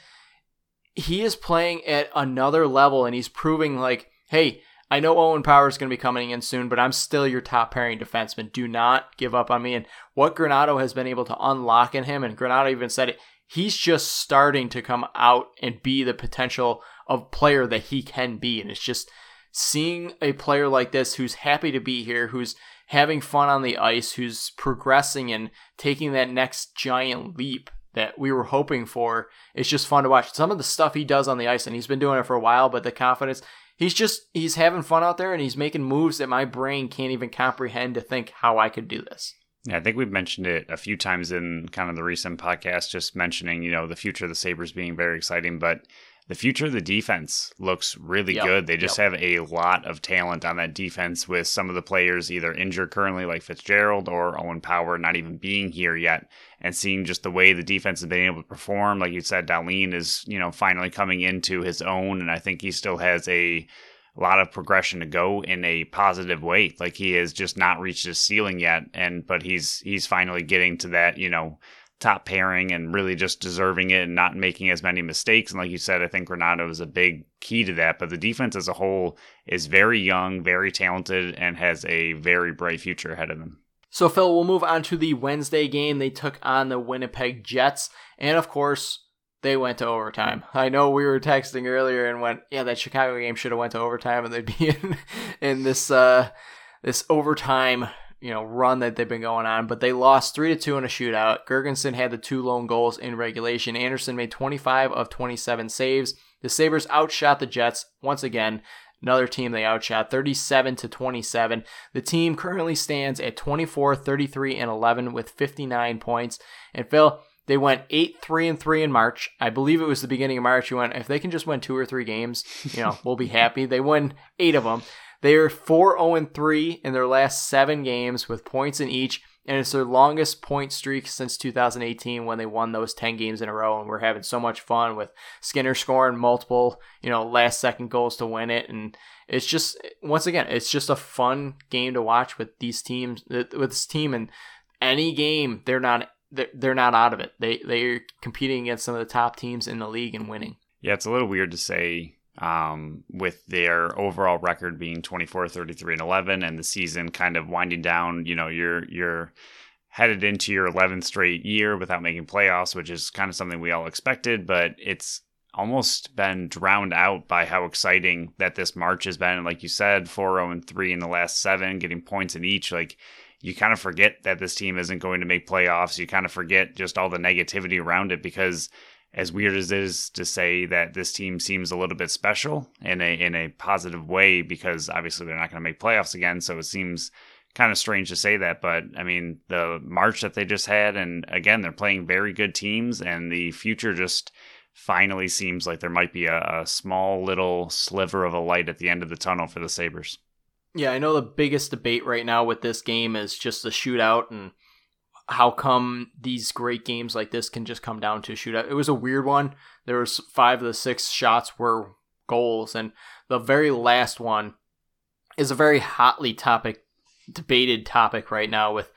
he is playing at another level and he's proving like, hey, I know Owen Power is going to be coming in soon, but I'm still your top pairing defenseman. Do not give up on me. And what Granato has been able to unlock in him, and Granato even said it, he's just starting to come out and be the potential of player that he can be. And it's just seeing a player like this who's happy to be here, who's having fun on the ice, who's progressing and taking that next giant leap that we were hoping for. It's just fun to watch. Some of the stuff he does on the ice, and he's been doing it for a while, but the confidence, he's just, he's having fun out there and he's making moves that my brain can't even comprehend to think how I could do this. Yeah, I think we've mentioned it a few times in kind of the recent podcast, just mentioning, you know, the future of the Sabres being very exciting. But the future of the defense looks really Yep, good. They just yep. have a lot of talent on that defense with some of the players either injured currently, like Fitzgerald or Owen Power, not even being here yet. And seeing just the way the defense has been able to perform, like you said, Dahlin is you know finally coming into his own, and I think he still has a lot of progression to go in a positive way. Like he has just not reached his ceiling yet, and but he's he's finally getting to that you know top pairing and really just deserving it and not making as many mistakes. And like you said, I think Granato is a big key to that. But the defense as a whole is very young, very talented, and has a very bright future ahead of them. So, Phil, we'll move on to the Wednesday game. They took on the Winnipeg Jets. And of course, they went to overtime. I know we were texting earlier and went, yeah, that Chicago game should have went to overtime and they'd be in, in this uh, this overtime you know run that they've been going on. But they lost three to two in a shootout. Girgensons had the two lone goals in regulation. Anderson made 25 of 27 saves. The Sabres outshot the Jets once again. Another team they outshot 37 to 27. The team currently stands at 24, 33, and 11 with 59 points. And Phil, they went 8 3 and 3 in March. I believe it was the beginning of March. You went, if they can just win two or three games, you know, we'll be happy. They won eight of them. They are 4 0 3 in their last seven games with points in each. And it's their longest point streak since 2018 when they won those 10 games in a row. And we're having so much fun with Skinner scoring multiple, you know, last second goals to win it. And it's just, once again, it's just a fun game to watch with these teams, with this team. And any game, they're not. They're not out of it. They they're competing against some of the top teams in the league and winning. Yeah, it's a little weird to say um, with their overall record being 24, 33, and 11, and the season kind of winding down. You know, you're you're headed into your 11th straight year without making playoffs, which is kind of something we all expected, but it's almost been drowned out by how exciting that this March has been. Like you said, 4 0 and 3 in the last seven, getting points in each. Like, you kind of forget that this team isn't going to make playoffs. You kind of forget just all the negativity around it because as weird as it is to say that this team seems a little bit special in a in a positive way because obviously they're not going to make playoffs again, so it seems kind of strange to say that, but I mean the March that they just had and again they're playing very good teams and the future just finally seems like there might be a, a small little sliver of a light at the end of the tunnel for the Sabres. Yeah, I know the biggest debate right now with this game is just the shootout and how come these great games like this can just come down to a shootout. It was a weird one. There was five of the six shots were goals, and the very last one is a very hotly topic debated topic right now with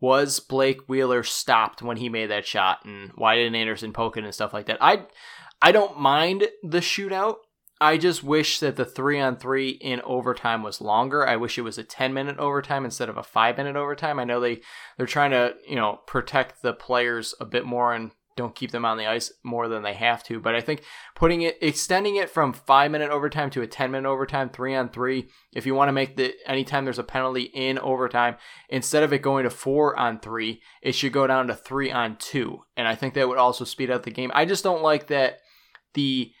was Blake Wheeler stopped when he made that shot and why didn't Anderson poke it and stuff like that. I I don't mind the shootout. I just wish that the three on three in overtime was longer. I wish it was a ten minute overtime instead of a five minute overtime. I know they they're trying to you know protect the players a bit more and don't keep them on the ice more than they have to. But I think putting it extending it from five minute overtime to a ten minute overtime, three on three. If you want to make the anytime there's a penalty in overtime, instead of it going to four on three, it should go down to three on two. And I think that would also speed up the game. I just don't like that the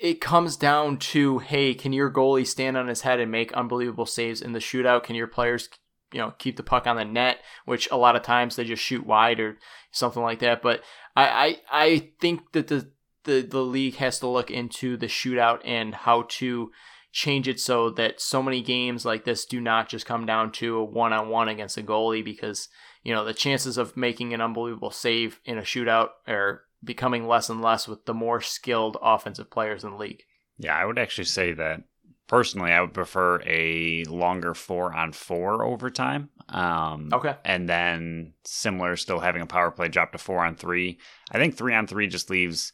it comes down to hey, can your goalie stand on his head and make unbelievable saves in the shootout? Can your players, you know, keep the puck on the net? Which a lot of times they just shoot wide or something like that. But I I, I think that the, the the league has to look into the shootout and how to change it so that so many games like this do not just come down to a one on one against a goalie because you know the chances of making an unbelievable save in a shootout are becoming less and less with the more skilled offensive players in the league. Yeah, I would actually say that personally, I would prefer a longer four on four overtime. Um, Okay. And then similar, still having a power play drop to four on three. I think three on three just leaves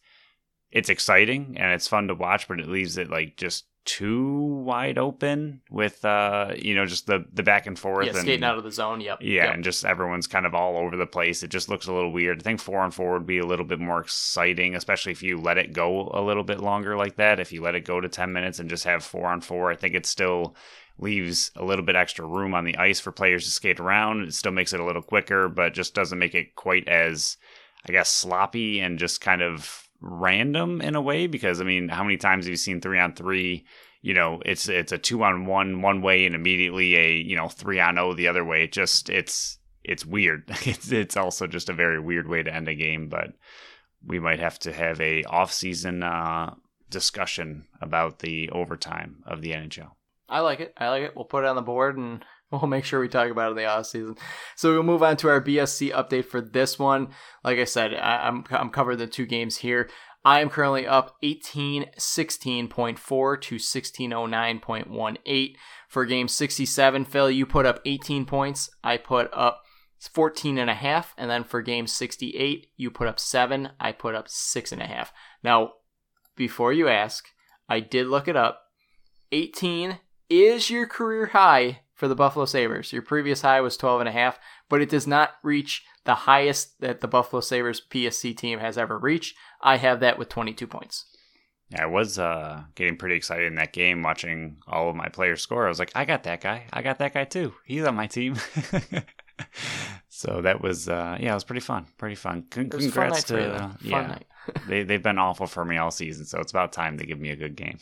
it's exciting and it's fun to watch, but it leaves it like just too wide open with uh you know just the the back and forth Yeah, and skating out of the zone. Yep. yeah, Yep. and just everyone's kind of all over the place. It just looks a little weird. I think four on four would be a little bit more exciting, especially if you let it go a little bit longer like that. If you let it go to 10 minutes and just have four on four, I think it still leaves a little bit extra room on the ice for players to skate around. It still makes it a little quicker, but just doesn't make it quite as, I guess, sloppy and just kind of random in a way. Because, I mean, how many times have you seen three on three? you know it's it's a two on one one way and immediately a you know three on o the other way it just it's it's weird it's it's also just a very weird way to end a game but we might have to have a off-season uh, discussion about the overtime of the NHL. I like it. I like it. We'll put it on the board and we'll make sure we talk about it in the off season. So we'll move on to our BSC update for this one. Like I said, I, am I'm, I'm covering the two games here. I am currently up 1816.4 to 1609.18 for game 67. Phil, you put up 18 points. I put up 14 and a half. And then for game 68, you put up seven. I put up six and a half. Now, before you ask, I did look it up. 18 is your career high for the Buffalo Sabres. Your previous high was 12 and a half, but it does not reach the highest that the Buffalo Sabres BSC team has ever reached. I have that with 22 points. Yeah, I was uh, getting pretty excited in that game watching all of my players score. I was like, I got that guy. I got that guy too. He's on my team. so that was, uh, yeah, it was pretty fun. Pretty fun. Con- congrats fun to, uh, yeah, they, they've been awful for me all season. So it's about time they give me a good game.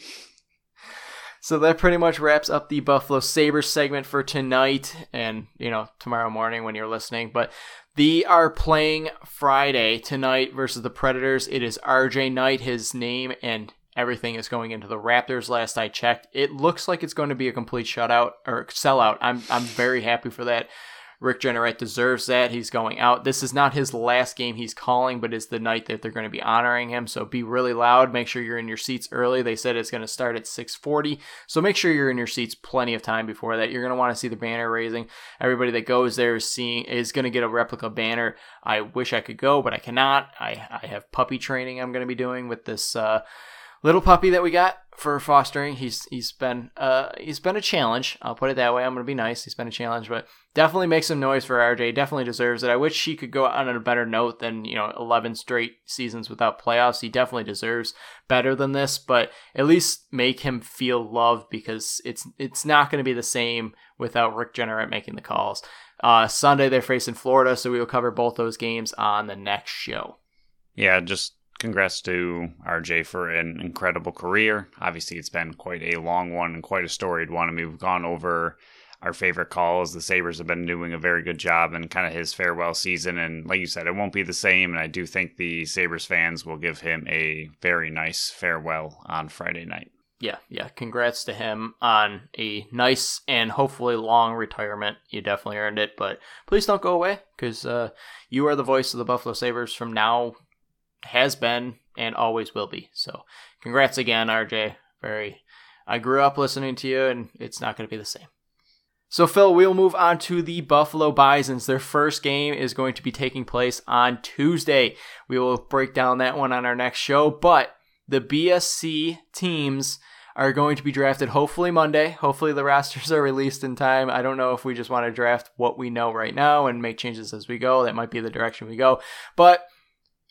So that pretty much wraps up the Buffalo Sabres segment for tonight and, you know, tomorrow morning when you're listening. But they are playing Friday tonight versus the Predators. It is RJ Knight, his name, and everything is going into the Raptors. Last I checked, it looks like it's going to be a complete shutout or sellout. I'm I'm very happy for that. Rick Jeanneret deserves that. He's going out. This is not his last game he's calling, but it's the night that they're going to be honoring him. So be really loud. Make sure you're in your seats early. They said it's going to start at 6:40. So make sure you're in your seats plenty of time before that. You're going to want to see the banner raising. Everybody that goes there is seeing is going to get a replica banner. I wish I could go, but I cannot. I I have puppy training I'm going to be doing with this uh, little puppy that we got for fostering. He's he's been uh he's been a challenge. I'll put it that way. I'm gonna be nice. He's been a challenge, but definitely make some noise for RJ. Definitely deserves it. I wish he could go on a better note than you know 11 straight seasons without playoffs. He definitely deserves better than this, but at least make him feel loved because it's it's not to be the same without Rick Jeanneret making the calls. Uh, Sunday they're facing Florida, so we will cover both those games on the next show. Yeah, just congrats to RJ for an incredible career. Obviously, it's been quite a long one and quite a storied one. I mean, we've gone over our favorite calls. The Sabres have been doing a very good job and kind of his farewell season. And like you said, it won't be the same. And I do think the Sabres fans will give him a very nice farewell on Friday night. Yeah, yeah. Congrats to him on a nice and hopefully long retirement. You definitely earned it. But please don't go away because uh, you are the voice of the Buffalo Sabres from now has been and always will be. So, congrats again, RJ. Very, I grew up listening to you, and it's not going to be the same. So, Phil, we'll move on to the Buffalo Bisons. Their first game is going to be taking place on Tuesday. We will break down that one on our next show, but the BSC teams are going to be drafted hopefully Monday. Hopefully the rosters are released in time. I don't know if we just want to draft what we know right now and make changes as we go. That might be the direction we go. But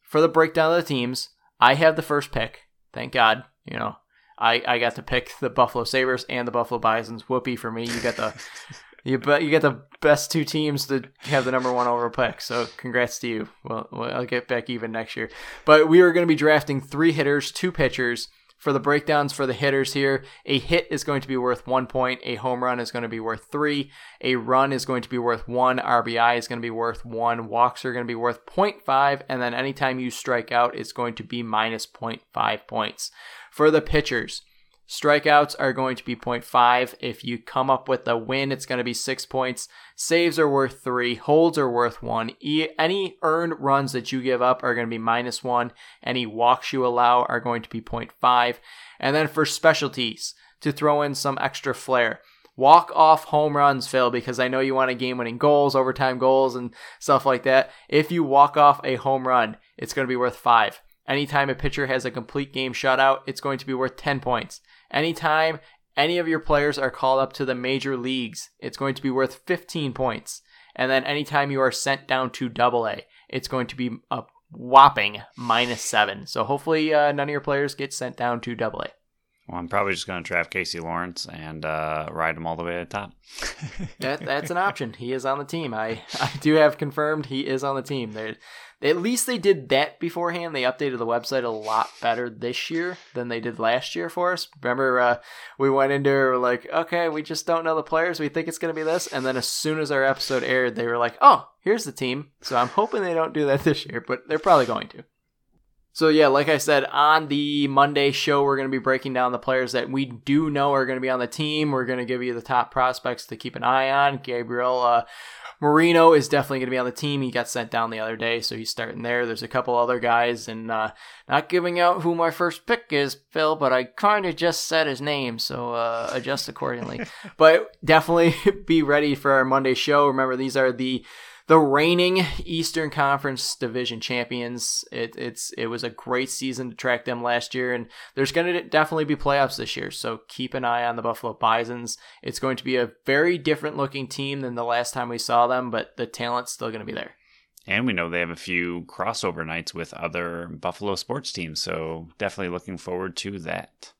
for the breakdown of the teams, I have the first pick. Thank God. You know, I, I got to pick the Buffalo Sabres and the Buffalo Bisons. Whoopee for me. You got the you bet you get the best two teams to have the number one overall pick. So congrats to you. Well, well I'll get back even next year. But we are going to be drafting three hitters, two pitchers, for the breakdowns for the hitters here, a hit is going to be worth one point, a home run is going to be worth three, a run is going to be worth one, RBI is going to be worth one, walks are going to be worth 0.5, and then anytime you strike out, it's going to be minus 0.5 points. For the pitchers, Strikeouts are going to be 0.5. If you come up with a win, it's going to be six points. Saves are worth three. Holds are worth one. E- any earned runs that you give up are going to be minus one. Any walks you allow are going to be 0.5. And then for specialties, to throw in some extra flair. Walk off home runs, Phil, because I know you want a game winning goals, overtime goals, and stuff like that. If you walk off a home run, it's going to be worth five. Anytime a pitcher has a complete game shutout, it's going to be worth 10 points. Anytime any of your players are called up to the major leagues, it's going to be worth 15 points. And then anytime you are sent down to double A, it's going to be a whopping minus seven. So hopefully uh, none of your players get sent down to double A. Well, I'm probably just going to draft Casey Lawrence and uh, ride him all the way to the top. that, that's an option. He is on the team. I, I do have confirmed he is on the team. There, at least they did that beforehand. They updated the website a lot better this year than they did last year for us. Remember, uh, we went into we like, okay, we just don't know the players. We think it's going to be this. And then as soon as our episode aired, they were like, oh, here's the team. So I'm hoping they don't do that this year, but they're probably going to. So yeah, like I said on the Monday show, we're going to be breaking down the players that we do know are going to be on the team. We're going to give you the top prospects to keep an eye on. Gabriel uh, Moreno is definitely going to be on the team. He got sent down the other day, so he's starting there. There's a couple other guys, and uh, not giving out who my first pick is, Phil, but I kind of just said his name, so uh, adjust accordingly. but definitely be ready for our Monday show. Remember, these are the the reigning Eastern Conference Division champions. It, it's it was a great season to track them last year, and there's going to definitely be playoffs this year. So keep an eye on the Buffalo Bisons. It's going to be a very different looking team than the last time we saw them, but the talent's still going to be there. And we know they have a few crossover nights with other Buffalo sports teams, so definitely looking forward to that.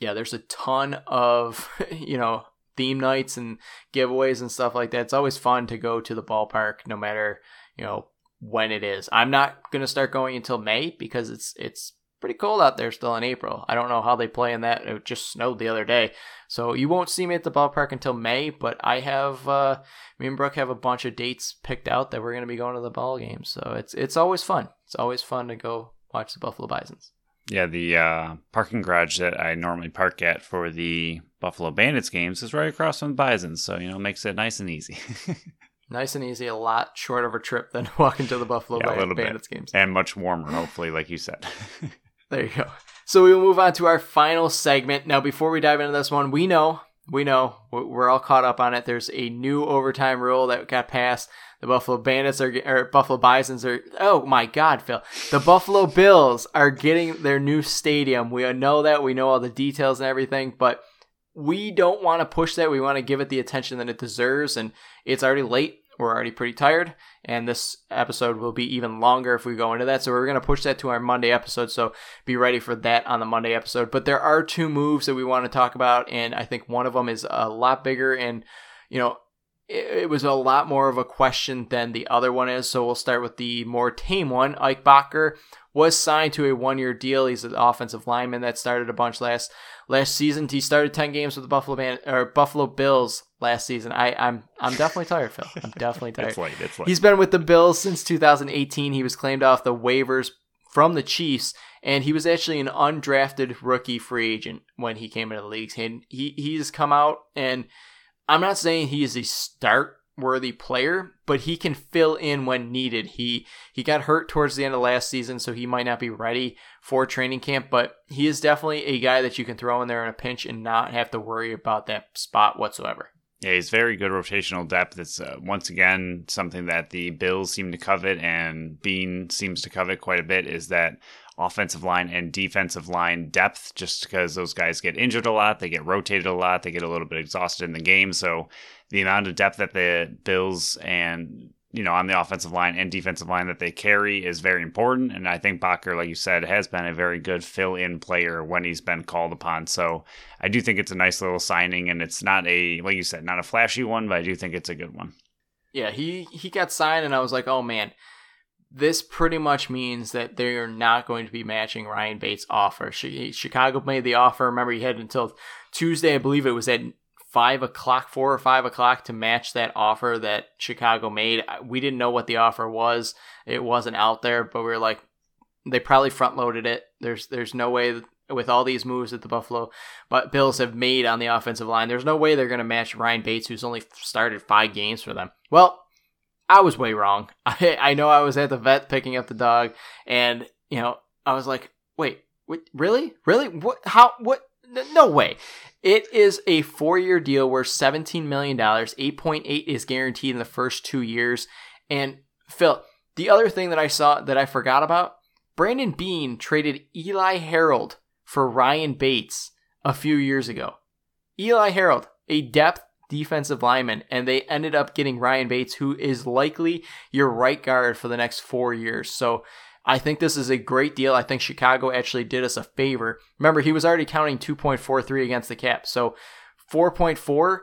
Yeah, there's a ton of you know theme nights and giveaways and stuff like that. It's always fun to go to the ballpark no matter, you know, when it is. I'm not going to start going until May because it's it's pretty cold out there still in April. I don't know how they play in that. It just snowed the other day. So you won't see me at the ballpark until May, but I have uh me and Brooke have a bunch of dates picked out that we're going to be going to the ball game. So it's it's always fun. It's always fun to go watch the Buffalo Bisons. Yeah, the uh, parking garage that I normally park at for the Buffalo Bandits games is right across from the Bisons, so you know, makes it nice and easy. nice and easy, a lot shorter of a trip than walking to the Buffalo yeah, Bandits bit. games, and much warmer, hopefully, like you said. there you go. So we will move on to our final segment. Now, before we dive into this one, we know, we know, we're all caught up on it. There's a new overtime rule that got passed the Buffalo Bandits are, or Buffalo Bisons are, oh my God, Phil. The Buffalo Bills are getting their new stadium. We know that. We know all the details and everything, but we don't want to push that. We want to give it the attention that it deserves. And it's already late. We're already pretty tired. And this episode will be even longer if we go into that. So we're going to push that to our Monday episode. So be ready for that on the Monday episode. But there are two moves that we want to talk about. And I think one of them is a lot bigger. And, you know, it was a lot more of a question than the other one is. So we'll start with the more tame one. Ike Boettger was signed to a one-year deal. He's an offensive lineman that started a bunch last last season. He started ten games with the Buffalo Band, or Buffalo Bills last season. I, I'm I'm definitely tired, Phil. I'm definitely tired. it's late. It's late. He's been with the Bills since 2018. He was claimed off the waivers from the Chiefs, and he was actually an undrafted rookie free agent when he came into the league. And he he's come out and I'm not saying he is a start worthy player, but he can fill in when needed. He he got hurt towards the end of last season, so he might not be ready for training camp, but he is definitely a guy that you can throw in there in a pinch and not have to worry about that spot whatsoever. Yeah, he's very good rotational depth. It's uh, once again something that the Bills seem to covet, and Beane seems to covet quite a bit. Is that offensive line and defensive line depth just because those guys get injured a lot, they get rotated a lot, they get a little bit exhausted in the game. So the amount of depth that the Bills and you know on the offensive line and defensive line that they carry is very important. And I think Boettger, like you said, has been a very good fill-in player when he's been called upon. So I do think it's a nice little signing, and it's not a like you said, not a flashy one, but I do think it's a good one. Yeah, he he got signed, and I was like, oh man this pretty much means that they are not going to be matching Ryan Bates' offer. Chicago made the offer. Remember, he had until Tuesday, I believe it was at five o'clock, four or five o'clock, to match that offer that Chicago made. We didn't know what the offer was; it wasn't out there, but we were like, they probably front loaded it. There's there's no way with all these moves that the Buffalo but Bills have made on the offensive line. There's no way they're going to match Ryan Bates, who's only started five games for them. Well, I was way wrong. I, I know I was at the vet picking up the dog, and you know I was like, wait, wait really, really? What? How? What? No way. It is a four-year deal worth seventeen million dollars. Eight point eight is guaranteed in the first two years. And Phil, the other thing that I saw that I forgot about, Brandon Beane traded Eli Harold for Ryan Bates a few years ago. Eli Harold, a depth defensive lineman, and they ended up getting Ryan Bates, who is likely your right guard for the next four years. So I think this is a great deal. I think Chicago actually did us a favor. Remember, he was already counting 2.43 against the cap. So 4.4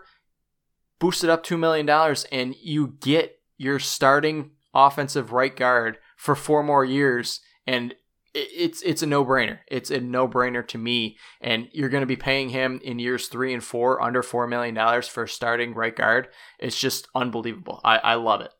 boosted up $2 million, and you get your starting offensive right guard for four more years. And it's it's a no brainer. It's a no brainer to me. And you're going to be paying him in years three and four under four million dollars for starting right guard. It's just unbelievable. I, I love it.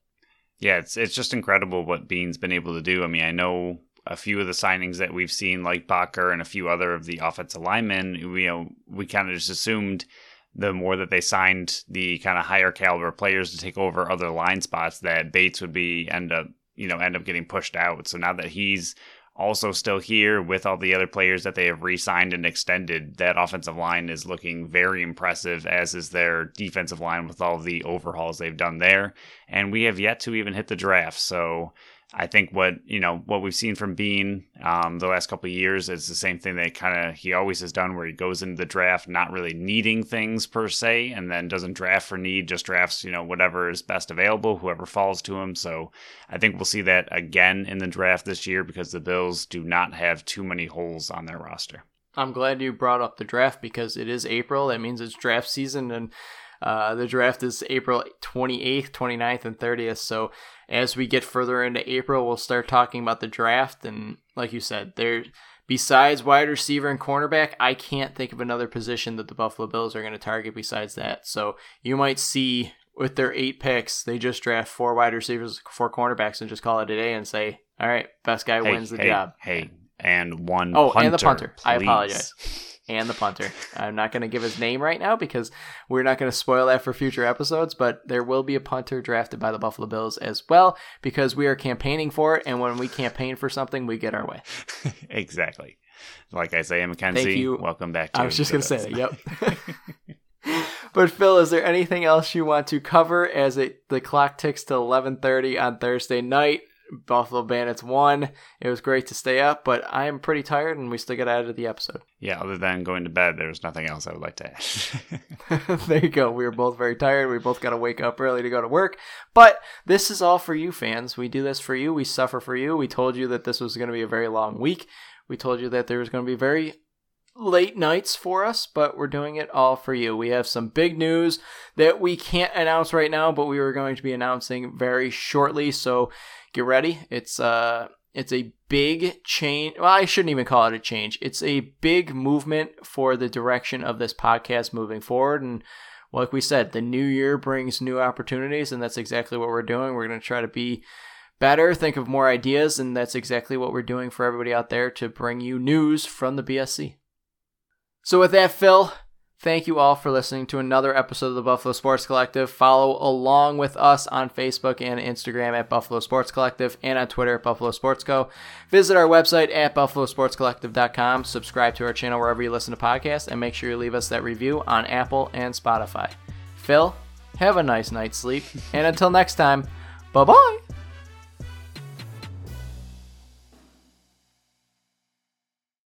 Yeah, it's it's just incredible what Beane's been able to do. I mean, I know a few of the signings that we've seen, like Bakker and a few other of the offensive linemen, you know, we kind of just assumed the more that they signed the kind of higher caliber players to take over other line spots, that Bates would be end up, you know, end up getting pushed out. So now that he's also still here with all the other players that they have re-signed and extended. That offensive line is looking very impressive, as is their defensive line with all the overhauls they've done there. And we have yet to even hit the draft. So I think what you know what we've seen from Beane um, the last couple of years is the same thing that kind of he always has done, where he goes into the draft not really needing things per se, and then doesn't draft for need, just drafts you know whatever is best available, whoever falls to him. So I think we'll see that again in the draft this year because the Bills do not have too many holes on their roster. I'm glad you brought up the draft because it is April. That means it's draft season and. Uh, the draft is April 28th, 29th, and 30th. So as we get further into April, we'll start talking about the draft. And like you said, there besides wide receiver and cornerback, I can't think of another position that the Buffalo Bills are going to target besides that. So you might see with their eight picks, they just draft four wide receivers, four cornerbacks, and just call it a day and say, "All right, best guy hey, wins the hey, job." Hey, and one. Oh, punter, and the punter. Please. I apologize and the punter. I'm not going to give his name right now because we're not going to spoil that for future episodes, but there will be a punter drafted by the Buffalo Bills as well because we are campaigning for it. And when we campaign for something, we get our way. exactly. Like Isaiah McKenzie, Thank you. welcome back to I was just going to say that. Yep. but Phil, is there anything else you want to cover as it the clock ticks to 11:30 on Thursday night? Buffalo Bandits won. It was great to stay up, but I am pretty tired and we still got out of the episode. Yeah, other than going to bed, there's nothing else I would like to add. there you go. We were both very tired. We both got to wake up early to go to work. But this is all for you fans. We do this for you. We suffer for you. We told you that this was going to be a very long week. We told you that there was going to be very late nights for us, but we're doing it all for you. We have some big news that we can't announce right now, but we are going to be announcing very shortly. So get ready. It's uh it's a big change. Well, I shouldn't even call it a change. It's a big movement for the direction of this podcast moving forward. And like we said, the new year brings new opportunities, and that's exactly what we're doing. We're going to try to be better, think of more ideas, and that's exactly what we're doing for everybody out there to bring you news from the BSC. So, with that, Phil, Thank you all for listening to another episode of the Buffalo Sports Collective. Follow along with us on Facebook and Instagram at Buffalo Sports Collective and on Twitter at Buffalo Sports Co. Visit our website at buffalosportscollective.com. Subscribe to our channel wherever you listen to podcasts and make sure you leave us that review on Apple and Spotify. Phil, have a nice night's sleep. And until next time, bye bye.